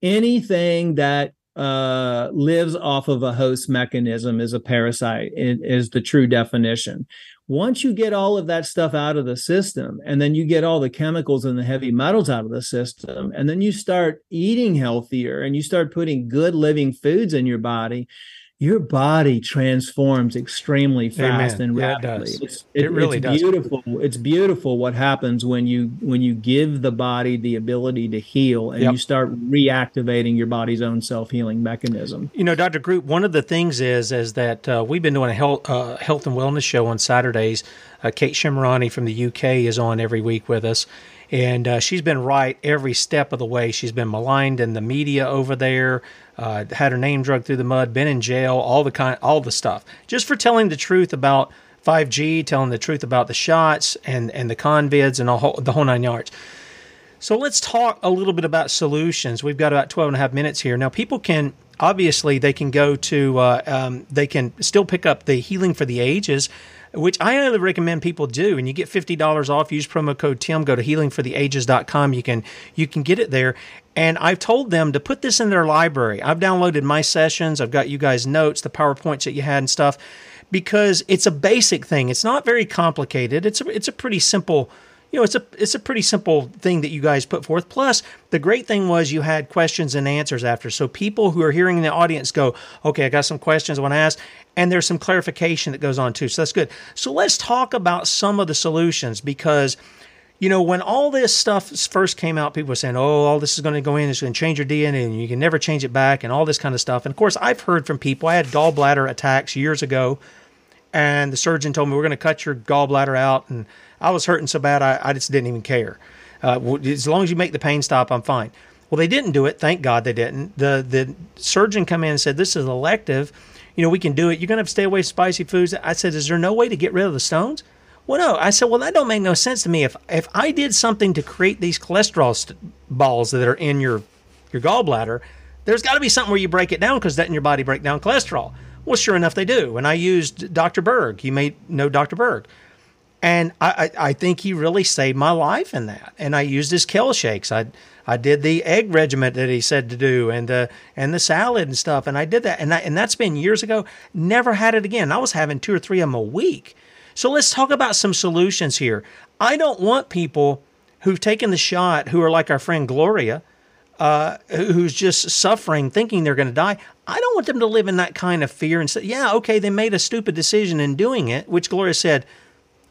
anything that uh, lives off of a host mechanism is a parasite is the true definition. Once you get all of that stuff out of the system and then you get all the chemicals and the heavy metals out of the system and then you start eating healthier and you start putting good living foods in your body your body transforms extremely fast Amen. and rapidly. Yeah, it, it's, it, it really it's does. beautiful. It's beautiful what happens when you when you give the body the ability to heal and yep. you start reactivating your body's own self healing mechanism. You know, Dr. Group, one of the things is is that uh, we've been doing a health uh, health and wellness show on Saturdays. Uh, Kate Shemirani from the UK is on every week with us and uh, she's been right every step of the way. She's been maligned in the media over there, uh, had her name dragged through the mud, been in jail, all the kind, all the stuff, just for telling the truth about 5G, telling the truth about the shots and and the convids and all, the whole nine yards. So let's talk a little bit about solutions. We've got about 12 and a half minutes here. Now, people can obviously they can go to uh, um, they can still pick up the healing for the ages which I highly recommend people do. And you get fifty dollars off. Use promo code Tim. Go to healingfortheages.com. You can you can get it there. And I've told them to put this in their library. I've downloaded my sessions. I've got you guys notes, the powerpoints that you had and stuff, because it's a basic thing. It's not very complicated. It's a, it's a pretty simple you know, it's a it's a pretty simple thing that you guys put forth. Plus, the great thing was you had questions and answers after, so people who are hearing the audience go, "Okay, I got some questions I want to ask," and there's some clarification that goes on too. So that's good. So let's talk about some of the solutions because. You know, when all this stuff first came out, people were saying, "Oh, all this is going to go in. It's going to change your DNA, and you can never change it back," and all this kind of stuff. And of course, I've heard from people. I had gallbladder attacks years ago, and the surgeon told me we're going to cut your gallbladder out, and I was hurting so bad I, I just didn't even care. Uh, as long as you make the pain stop, I'm fine. Well, they didn't do it. Thank God they didn't. The the surgeon come in and said, "This is elective. You know, we can do it. You're to have to stay away from spicy foods." I said, "Is there no way to get rid of the stones?" Well, no. I said, "Well, that don't make no sense to me. If if I did something to create these cholesterol st- balls that are in your your gallbladder, there's got to be something where you break it down because that in your body break down cholesterol." Well, sure enough, they do. And I used Dr. Berg. You may know Dr. Berg. And I, I, think he really saved my life in that. And I used his kale shakes. I I did the egg regiment that he said to do, and the and the salad and stuff. And I did that, and I, and that's been years ago. Never had it again. I was having two or three of them a week. So let's talk about some solutions here. I don't want people who've taken the shot who are like our friend Gloria, uh, who's just suffering, thinking they're going to die. I don't want them to live in that kind of fear and say, "Yeah, okay, they made a stupid decision in doing it," which Gloria said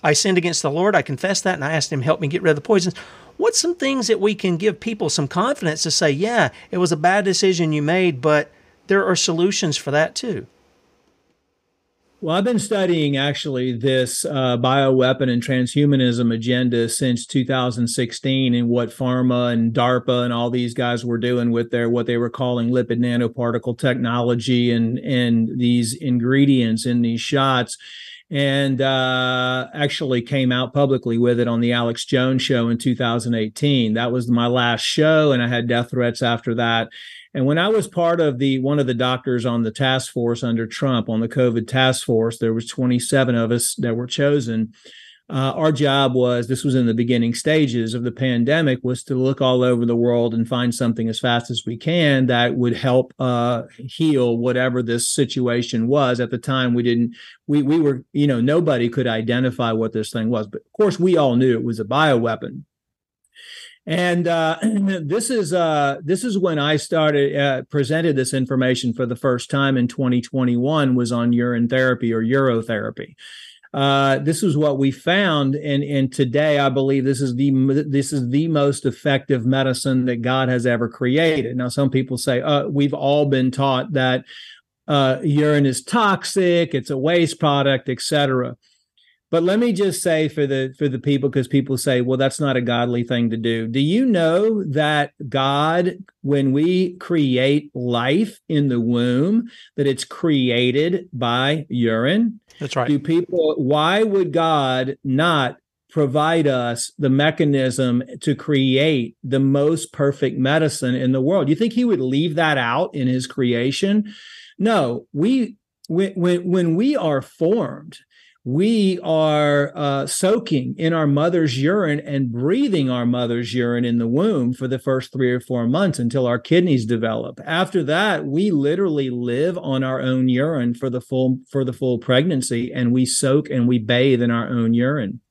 I sinned against the Lord. I confessed that and I asked Him, help me get rid of the poisons. What's some things that we can give people some confidence to say, yeah, it was a bad decision you made, but there are solutions for that too. Well, I've been studying actually this uh, bioweapon and transhumanism agenda since 2016 and what pharma and DARPA and all these guys were doing with their what they were calling lipid nanoparticle technology and and these ingredients in these shots and uh, actually came out publicly with it on the Alex Jones show in 2018. That was my last show, and I had death threats after that. And when I was part of the one of the doctors on the task force under Trump on the COVID task force, there was 27 of us that were chosen. Uh, our job was this was in the beginning stages of the pandemic was to look all over the world and find something as fast as we can that would help uh, heal whatever this situation was at the time we didn't we we were you know nobody could identify what this thing was but of course we all knew it was a bioweapon and uh, this is uh, this is when I started uh, presented this information for the first time in 2021 was on urine therapy or urotherapy. Uh, this is what we found, and and today I believe this is the this is the most effective medicine that God has ever created. Now, some people say uh, we've all been taught that uh, urine is toxic, it's a waste product, etc. But let me just say for the for the people because people say, well, that's not a godly thing to do. Do you know that God, when we create life in the womb, that it's created by urine? That's right. Do people why would God not provide us the mechanism to create the most perfect medicine in the world? You think he would leave that out in his creation? No, we when when, when we are formed we are uh, soaking in our mother's urine and breathing our mother's urine in the womb for the first three or four months until our kidneys develop. After that, we literally live on our own urine for the full for the full pregnancy, and we soak and we bathe in our own urine.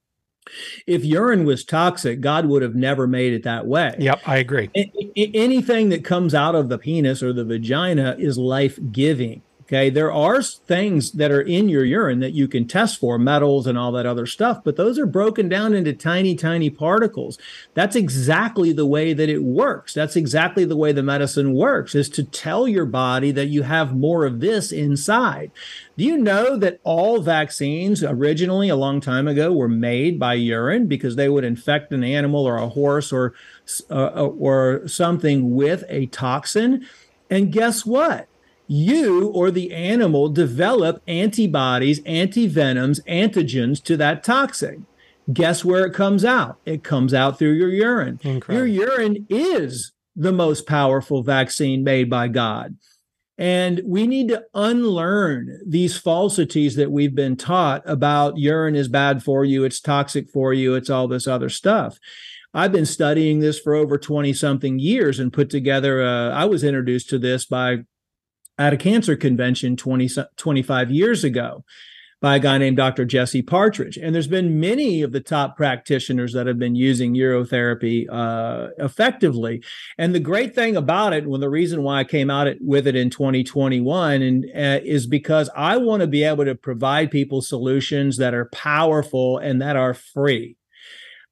If urine was toxic, God would have never made it that way. Yep, I agree. Anything that comes out of the penis or the vagina is life giving. Okay, there are things that are in your urine that you can test for, metals and all that other stuff, but those are broken down into tiny, tiny particles. That's exactly the way that it works. That's exactly the way the medicine works, is to tell your body that you have more of this inside. Do you know that all vaccines originally, a long time ago, were made by urine because they would infect an animal or a horse or, uh, or something with a toxin? And guess what? You or the animal develop antibodies, antivenoms, antigens to that toxin. Guess where it comes out? It comes out through your urine. Incredible. Your urine is the most powerful vaccine made by God. And we need to unlearn these falsities that we've been taught about urine is bad for you, it's toxic for you, it's all this other stuff. I've been studying this for over 20 something years and put together, uh, I was introduced to this by at a cancer convention 20, 25 years ago by a guy named Dr. Jesse Partridge. And there's been many of the top practitioners that have been using urotherapy uh, effectively. And the great thing about it, well, the reason why I came out with it in 2021 and uh, is because I want to be able to provide people solutions that are powerful and that are free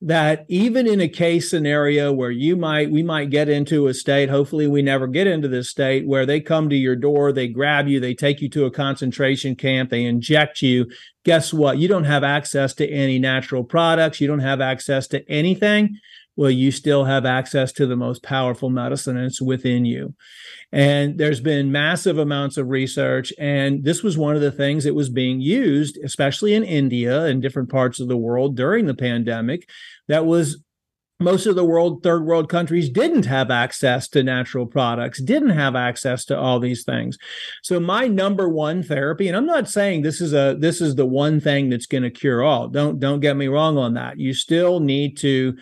that even in a case scenario where you might we might get into a state hopefully we never get into this state where they come to your door they grab you they take you to a concentration camp they inject you guess what? You don't have access to any natural products you don't have access to anything well you still have access to the most powerful medicine and it's within you. And there's been massive amounts of research. And this was one of the things that was being used, especially in India and different parts of the world during the pandemic, that was most of the world third world countries didn't have access to natural products didn't have access to all these things. So my number one therapy and i'm not saying this is a this is the one thing that's going to cure all. Don't don't get me wrong on that. You still need to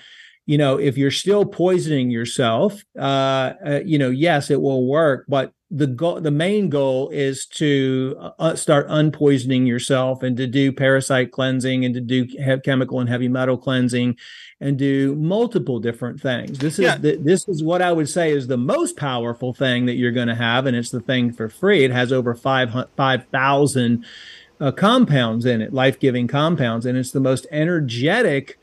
you know, if you're still poisoning yourself, uh, uh, you know, yes, it will work, but the goal, the main goal is to uh, start unpoisoning yourself and to do parasite cleansing and to do chemical and heavy metal cleansing and do multiple different things. This is yeah. the, this is what I would say is the most powerful thing that you're going to have, and it's the thing for free. It has over five five thousand uh, compounds in it, life giving compounds, and it's the most energetic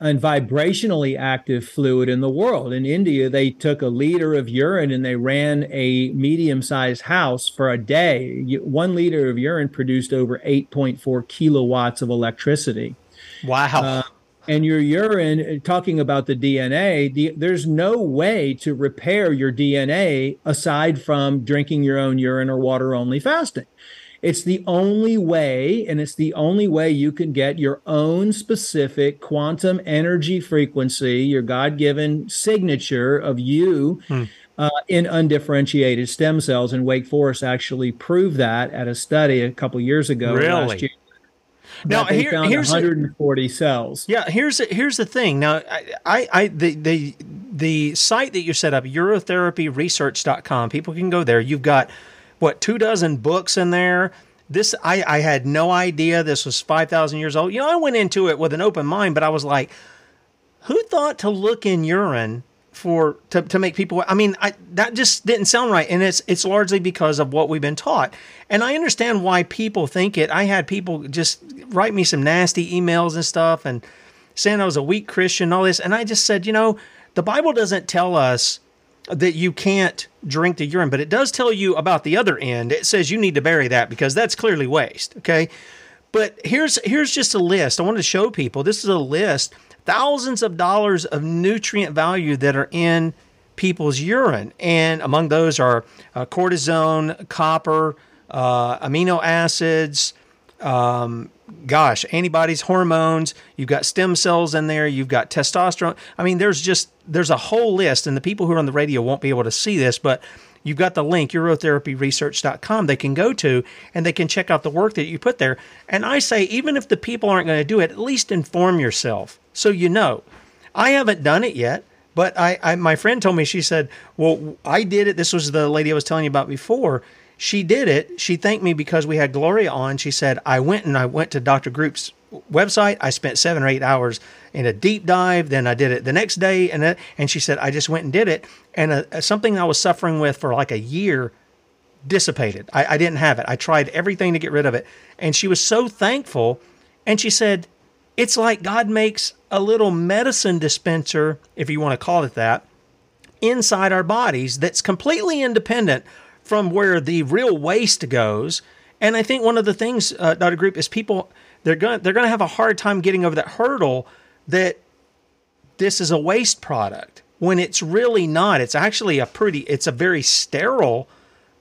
and vibrationally active fluid in the world. In India, they took a liter of urine and they ran a medium sized house for a day. One liter of urine produced over 8.4 kilowatts of electricity. Wow. Uh, and your urine, talking about the DNA, the, there's no way to repair your DNA aside from drinking your own urine or water only fasting. It's the only way, and it's the only way you can get your own specific quantum energy frequency, your God given signature of you. Hmm. Uh, in undifferentiated stem cells, and Wake Forest actually proved that at a study a couple years ago. Really? Last year. Now here, here's 140 a, cells. Yeah, here's here's the thing. Now, I, I, the the the site that you set up, urotherapyresearch.com. People can go there. You've got what two dozen books in there. This I, I had no idea this was five thousand years old. You know, I went into it with an open mind, but I was like, who thought to look in urine for to, to make people I mean I, that just didn't sound right and it's it's largely because of what we've been taught and I understand why people think it I had people just write me some nasty emails and stuff and saying I was a weak Christian all this and I just said you know the Bible doesn't tell us that you can't drink the urine, but it does tell you about the other end. It says you need to bury that because that's clearly waste. Okay. But here's here's just a list. I want to show people. This is a list, thousands of dollars of nutrient value that are in people's urine, and among those are uh, cortisone, copper, uh, amino acids, um, gosh, antibodies, hormones, you've got stem cells in there, you've got testosterone. I mean, there's just there's a whole list, and the people who are on the radio won't be able to see this, but you've got the link urotherapyresearch.com they can go to and they can check out the work that you put there. And I say even if the people aren't going to do it, at least inform yourself so you know. I haven't done it yet. But I, I, my friend told me, she said, Well, I did it. This was the lady I was telling you about before she did it. She thanked me because we had Gloria on. She said, I went and I went to Dr. Group's website. I spent seven or eight hours in a deep dive. Then I did it the next day. And, uh, and she said, I just went and did it. And uh, something I was suffering with for like a year dissipated. I, I didn't have it. I tried everything to get rid of it. And she was so thankful. And she said, It's like God makes a little medicine dispenser, if you want to call it that, inside our bodies that's completely independent from where the real waste goes. And I think one of the things, uh, Dr. Group, is people they're going they're going to have a hard time getting over that hurdle that this is a waste product when it's really not. It's actually a pretty it's a very sterile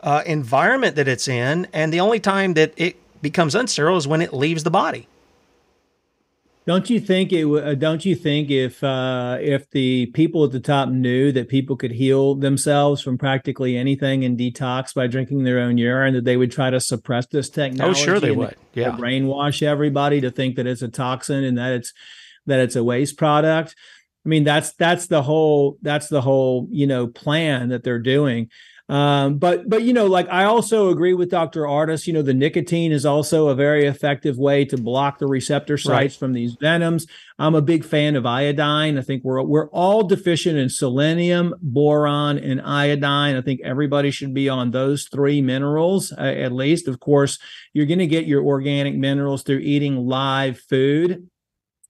uh, environment that it's in, and the only time that it becomes unsterile is when it leaves the body. Don't you think it? Uh, don't you think if uh, if the people at the top knew that people could heal themselves from practically anything and detox by drinking their own urine, that they would try to suppress this technology? Oh, sure they would. Yeah, brainwash everybody to think that it's a toxin and that it's that it's a waste product. I mean, that's that's the whole that's the whole you know plan that they're doing. Um, but but you know, like I also agree with Dr. Ardis. You know, the nicotine is also a very effective way to block the receptor sites right. from these venoms. I'm a big fan of iodine. I think we're we're all deficient in selenium, boron, and iodine. I think everybody should be on those three minerals uh, at least. Of course, you're going to get your organic minerals through eating live food.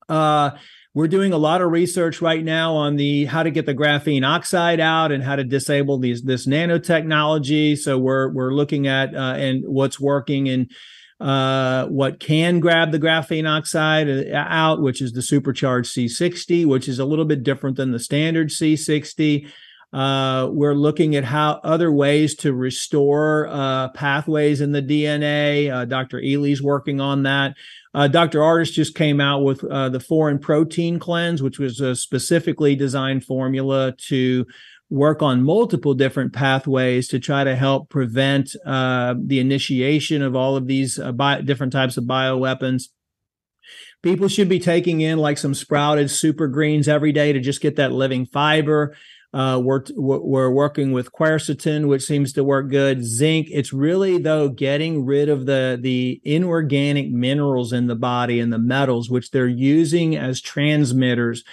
Uh, we're doing a lot of research right now on the how to get the graphene oxide out and how to disable these this nanotechnology. So we're we're looking at uh, and what's working and uh, what can grab the graphene oxide uh, out, which is the supercharged C60, which is a little bit different than the standard C60. Uh, we're looking at how other ways to restore uh, pathways in the DNA. Uh, Dr. Ealy's working on that. Uh, Dr. Ardis just came out with uh, the foreign protein cleanse, which was a specifically designed formula to work on multiple different pathways to try to help prevent uh, the initiation of all of these uh, bi- different types of bioweapons. People should be taking in like some sprouted super greens every day to just get that living fiber. Uh, we're we're working with quercetin, which seems to work good. Zinc. It's really though getting rid of the the inorganic minerals in the body and the metals, which they're using as transmitters.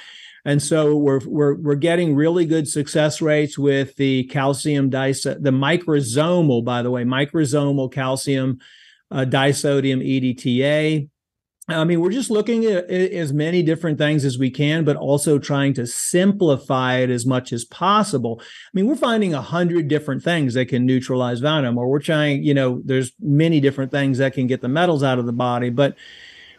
And so we're we're we're getting really good success rates with the calcium dis the microsomal, by the way, microsomal calcium uh, disodium EDTA. I mean, we're just looking at as many different things as we can, but also trying to simplify it as much as possible. I mean, we're finding a hundred different things that can neutralize venom, or we're trying, you know, there's many different things that can get the metals out of the body, but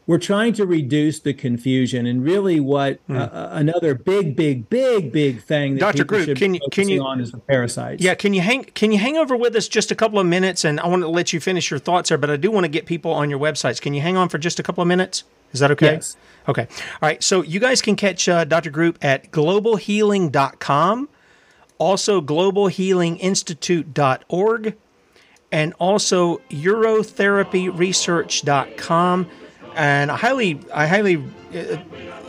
we're trying to reduce the confusion and really what mm. uh, another big big big big thing that Dr. Group, can you can you on is the parasites. Yeah, can you hang can you hang over with us just a couple of minutes and I want to let you finish your thoughts there but I do want to get people on your websites. Can you hang on for just a couple of minutes? Is that okay? Yes. Okay. All right. So you guys can catch uh, Dr. Group at globalhealing.com, also globalhealinginstitute.org, and also urotherapyresearch.com and I highly, I highly, uh,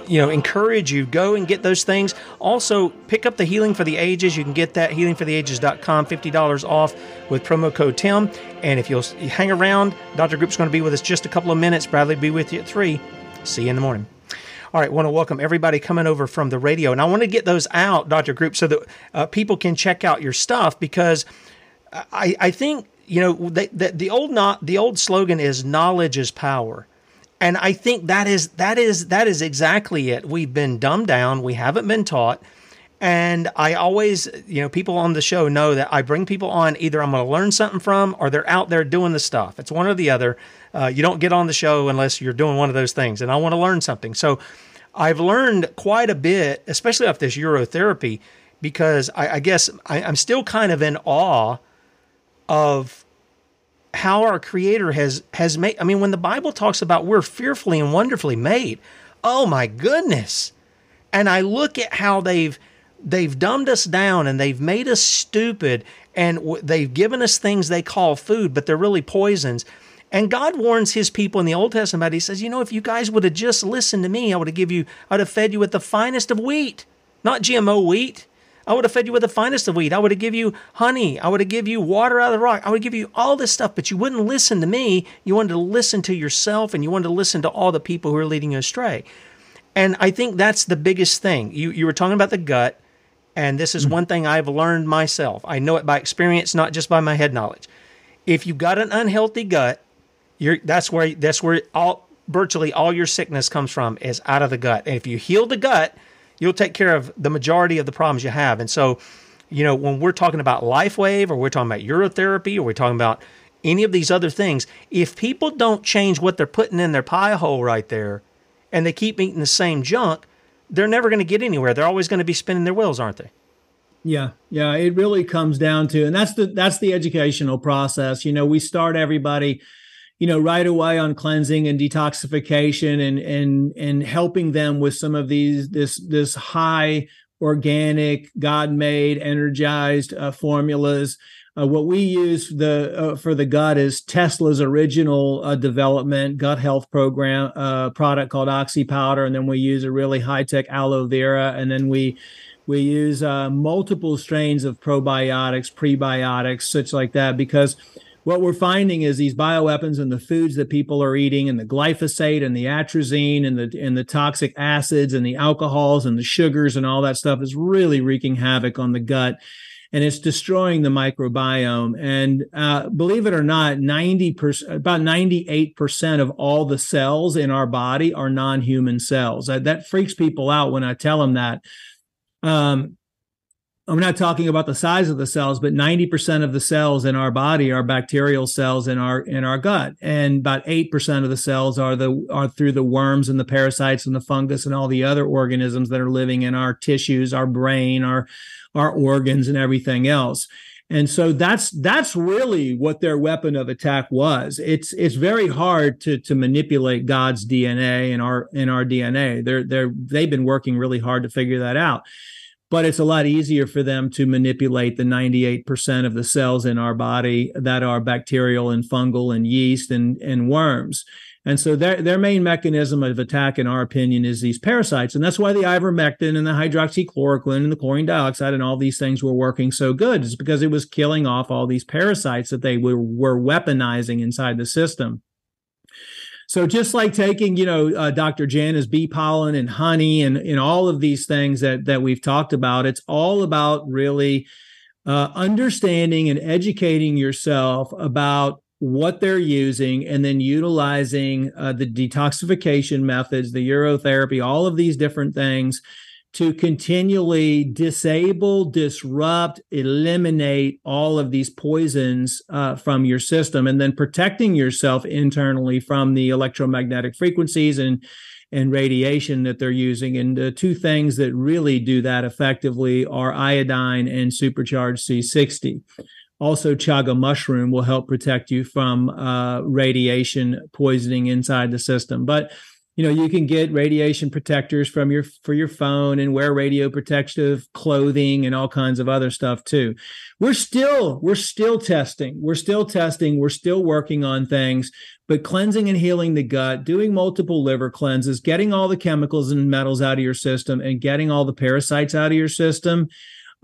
you know, encourage you go and get those things. Also, pick up the Healing for the Ages. You can get that healingfortheages.com, fifty dollars off with promo code Tim. And if you'll hang around, Doctor Group's going to be with us just a couple of minutes. Bradley will be with you at three. See you in the morning. All right, want to welcome everybody coming over from the radio, and I want to get those out, Doctor Group, so that uh, people can check out your stuff because I, I think you know the, the, the old not the old slogan is knowledge is power and I think that is that is that is exactly it. We've been dumbed down. We haven't been taught. And I always, you know, people on the show know that I bring people on either I'm going to learn something from or they're out there doing the stuff. It's one or the other. Uh, you don't get on the show unless you're doing one of those things. And I want to learn something. So I've learned quite a bit, especially off this urotherapy, because I, I guess I, I'm still kind of in awe of how our creator has has made I mean when the Bible talks about we're fearfully and wonderfully made oh my goodness. And I look at how they've they've dumbed us down and they've made us stupid and w- they've given us things they call food but they're really poisons. And God warns his people in the Old Testament he says you know if you guys would have just listened to me I would have give you I'd have fed you with the finest of wheat not GMO wheat I would have fed you with the finest of wheat. I would have give you honey. I would have give you water out of the rock. I would give you all this stuff, but you wouldn't listen to me. You wanted to listen to yourself and you wanted to listen to all the people who are leading you astray. And I think that's the biggest thing. You you were talking about the gut, and this is mm-hmm. one thing I've learned myself. I know it by experience, not just by my head knowledge. If you've got an unhealthy gut, you're that's where that's where all virtually all your sickness comes from is out of the gut. And if you heal the gut, you'll take care of the majority of the problems you have. And so, you know, when we're talking about LifeWave or we're talking about urotherapy or we're talking about any of these other things, if people don't change what they're putting in their pie hole right there and they keep eating the same junk, they're never going to get anywhere. They're always going to be spinning their wheels, aren't they? Yeah, yeah, it really comes down to and that's the that's the educational process. You know, we start everybody you know right away on cleansing and detoxification and and and helping them with some of these this this high organic god made energized uh, formulas. Uh, what we use the uh, for the gut is Tesla's original uh, development gut health program uh, product called Oxy Powder, and then we use a really high tech aloe vera, and then we we use uh, multiple strains of probiotics, prebiotics, such like that, because what we're finding is these bioweapons and the foods that people are eating and the glyphosate and the atrazine and the and the toxic acids and the alcohols and the sugars and all that stuff is really wreaking havoc on the gut and it's destroying the microbiome. And uh, believe it or not 90% about 98% of all the cells in our body are non-human cells. That, that freaks people out when i tell them that. Um, I'm not talking about the size of the cells, but 90% of the cells in our body are bacterial cells in our in our gut, and about 8% of the cells are the are through the worms and the parasites and the fungus and all the other organisms that are living in our tissues, our brain, our our organs, and everything else. And so that's that's really what their weapon of attack was. It's it's very hard to to manipulate God's DNA in our in our DNA. They're they're they've been working really hard to figure that out but it's a lot easier for them to manipulate the 98% of the cells in our body that are bacterial and fungal and yeast and, and worms. And so their, their main mechanism of attack, in our opinion, is these parasites. And that's why the ivermectin and the hydroxychloroquine and the chlorine dioxide and all these things were working so good, is because it was killing off all these parasites that they were, were weaponizing inside the system. So just like taking, you know, uh, Dr. Jana's bee pollen and honey and, and all of these things that that we've talked about, it's all about really uh, understanding and educating yourself about what they're using, and then utilizing uh, the detoxification methods, the urotherapy, all of these different things to continually disable, disrupt, eliminate all of these poisons uh, from your system, and then protecting yourself internally from the electromagnetic frequencies and and radiation that they're using. And the two things that really do that effectively are iodine and supercharged C60. Also, chaga mushroom will help protect you from uh, radiation poisoning inside the system. But you know you can get radiation protectors from your for your phone and wear radio protective clothing and all kinds of other stuff too. We're still we're still testing. We're still testing. We're still working on things. But cleansing and healing the gut doing multiple liver cleanses getting all the chemicals and metals out of your system and getting all the parasites out of your system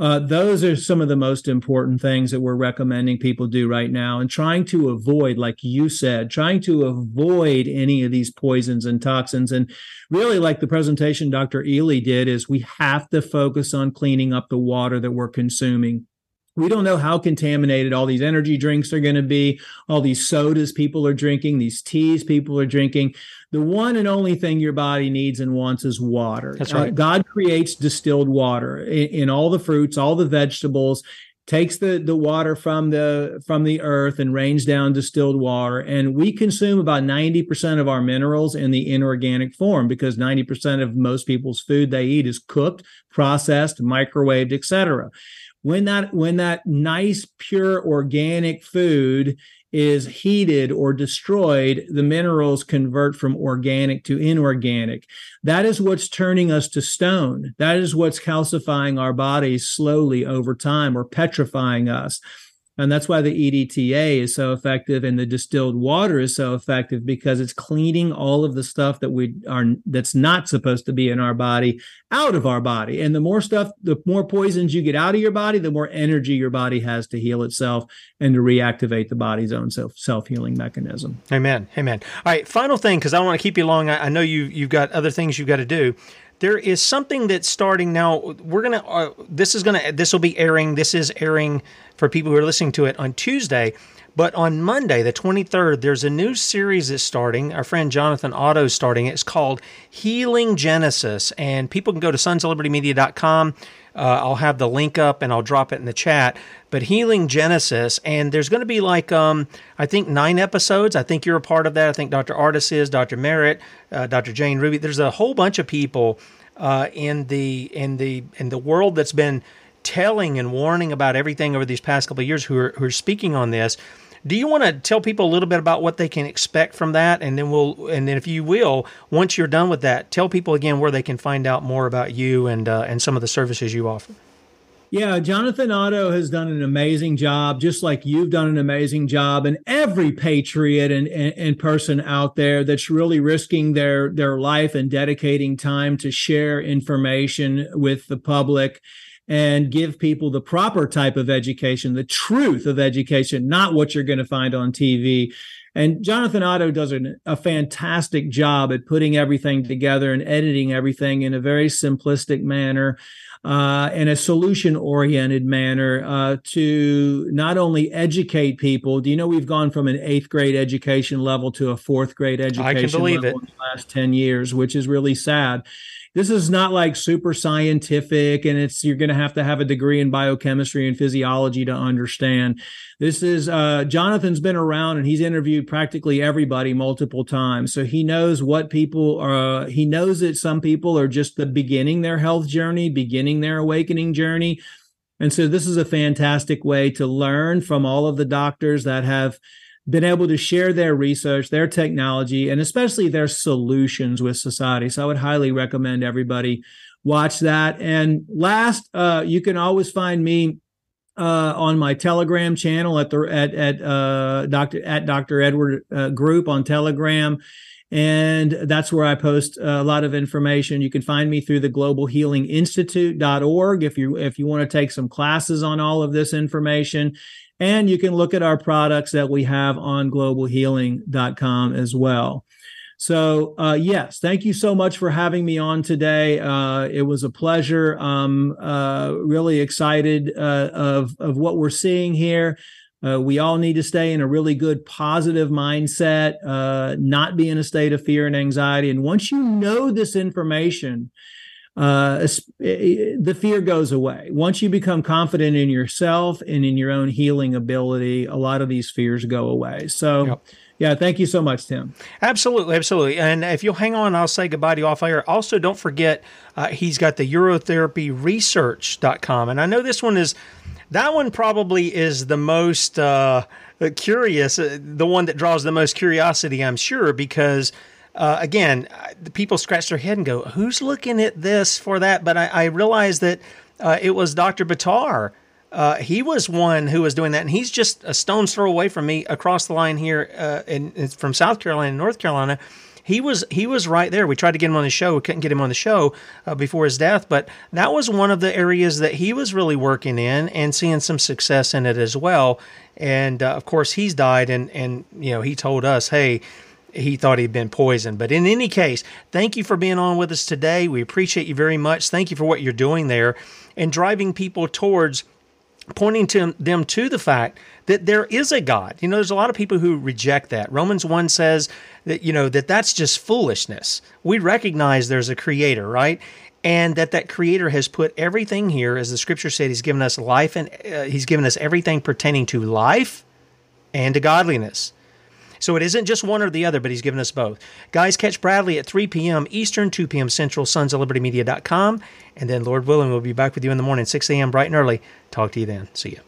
uh, those are some of the most important things that we're recommending people do right now and trying to avoid, like you said, trying to avoid any of these poisons and toxins. And really, like the presentation Dr. Ealy did, is we have to focus on cleaning up the water that we're consuming we don't know how contaminated all these energy drinks are going to be, all these sodas people are drinking, these teas people are drinking. The one and only thing your body needs and wants is water. That's right. Uh, God creates distilled water in, in all the fruits, all the vegetables takes the the water from the from the earth and rains down distilled water and we consume about 90% of our minerals in the inorganic form because 90% of most people's food they eat is cooked processed microwaved etc when that when that nice pure organic food is heated or destroyed the minerals convert from organic to inorganic. That is what's turning us to stone. That is what's calcifying our bodies slowly over time or petrifying us and that's why the EDTA is so effective and the distilled water is so effective because it's cleaning all of the stuff that we are that's not supposed to be in our body out of our body. And the more stuff, the more poisons you get out of your body, the more energy your body has to heal itself and to reactivate the body's own self self healing mechanism. Amen. Amen. All right. Final thing, because I don't want to keep you long. I, I know you you've got other things you've got to do there is something that's starting now. We're gonna. Uh, this is gonna. This will be airing. This is airing for people who are listening to it on Tuesday. But on Monday, the 23rd, there's a new series that's starting. Our friend Jonathan Otto is starting. It's called Healing Genesis. And people can go to sonsoflibertymedia.com. Uh, I'll have the link up and I'll drop it in the chat. But Healing Genesis, and there's going to be like, um, I think, nine episodes. I think you're a part of that. I think Dr. Ardis is, Dr. Merritt, uh, Dr. Jane Ruby. There's a whole bunch of people uh, in the in the in the world that's been telling and warning about everything over these past couple of years who are, who are speaking on this. Do you want to tell people a little bit about what they can expect from that, and then we'll, and then if you will, once you're done with that, tell people again where they can find out more about you and uh, and some of the services you offer. Yeah, Jonathan Otto has done an amazing job, just like you've done an amazing job, and every patriot and, and, and, person out there that's really risking their their life and dedicating time to share information with the public and give people the proper type of education, the truth of education, not what you're going to find on TV. And Jonathan Otto does an, a fantastic job at putting everything together and editing everything in a very simplistic manner. Uh, in a solution oriented manner uh, to not only educate people. Do you know we've gone from an eighth grade education level to a fourth grade education I can believe level it. in the last 10 years, which is really sad this is not like super scientific and it's you're going to have to have a degree in biochemistry and physiology to understand. This is uh, jonathan's been around and he's interviewed practically everybody multiple times so he knows what people are he knows that some people are just the beginning their health journey beginning their awakening journey and so this is a fantastic way to learn from all of the doctors that have been able to share their research, their technology, and especially their solutions with society. So I would highly recommend everybody watch that. And last, uh, you can always find me uh, on my Telegram channel at the at at uh, Doctor at Doctor Edward uh, Group on Telegram, and that's where I post a lot of information. You can find me through the Global Healing Institute.org if you if you want to take some classes on all of this information. And you can look at our products that we have on globalhealing.com as well. So, uh, yes, thank you so much for having me on today. Uh, it was a pleasure. I'm uh, really excited uh, of, of what we're seeing here. Uh, we all need to stay in a really good positive mindset, uh, not be in a state of fear and anxiety. And once you know this information, uh, the fear goes away. Once you become confident in yourself and in your own healing ability, a lot of these fears go away. So, yep. Yeah, thank you so much, Tim. Absolutely, absolutely. And if you'll hang on, I'll say goodbye to you off air. Also, don't forget, uh, he's got the urotherapyresearch.com. And I know this one is, that one probably is the most uh, curious, uh, the one that draws the most curiosity, I'm sure, because. Uh, again, the people scratch their head and go, "Who's looking at this for that?" But I, I realized that uh, it was Dr. Buttar uh, he was one who was doing that, and he's just a stone's throw away from me across the line here uh, in, in, from South Carolina, North Carolina. He was he was right there. We tried to get him on the show. We couldn't get him on the show uh, before his death, but that was one of the areas that he was really working in and seeing some success in it as well. And uh, of course, he's died, and and you know he told us, hey he thought he'd been poisoned. But in any case, thank you for being on with us today. We appreciate you very much. Thank you for what you're doing there and driving people towards pointing to them to the fact that there is a God. You know, there's a lot of people who reject that. Romans 1 says that, you know, that that's just foolishness. We recognize there's a creator, right? And that that creator has put everything here, as the scripture said, he's given us life and uh, he's given us everything pertaining to life and to godliness. So it isn't just one or the other, but he's given us both. Guys, catch Bradlee at 3 p.m. Eastern, 2 p.m. Central, sons of liberty media.com. And then, Lord willing, we'll be back with you in the morning, 6 a.m. bright and early. Talk to you then. See you.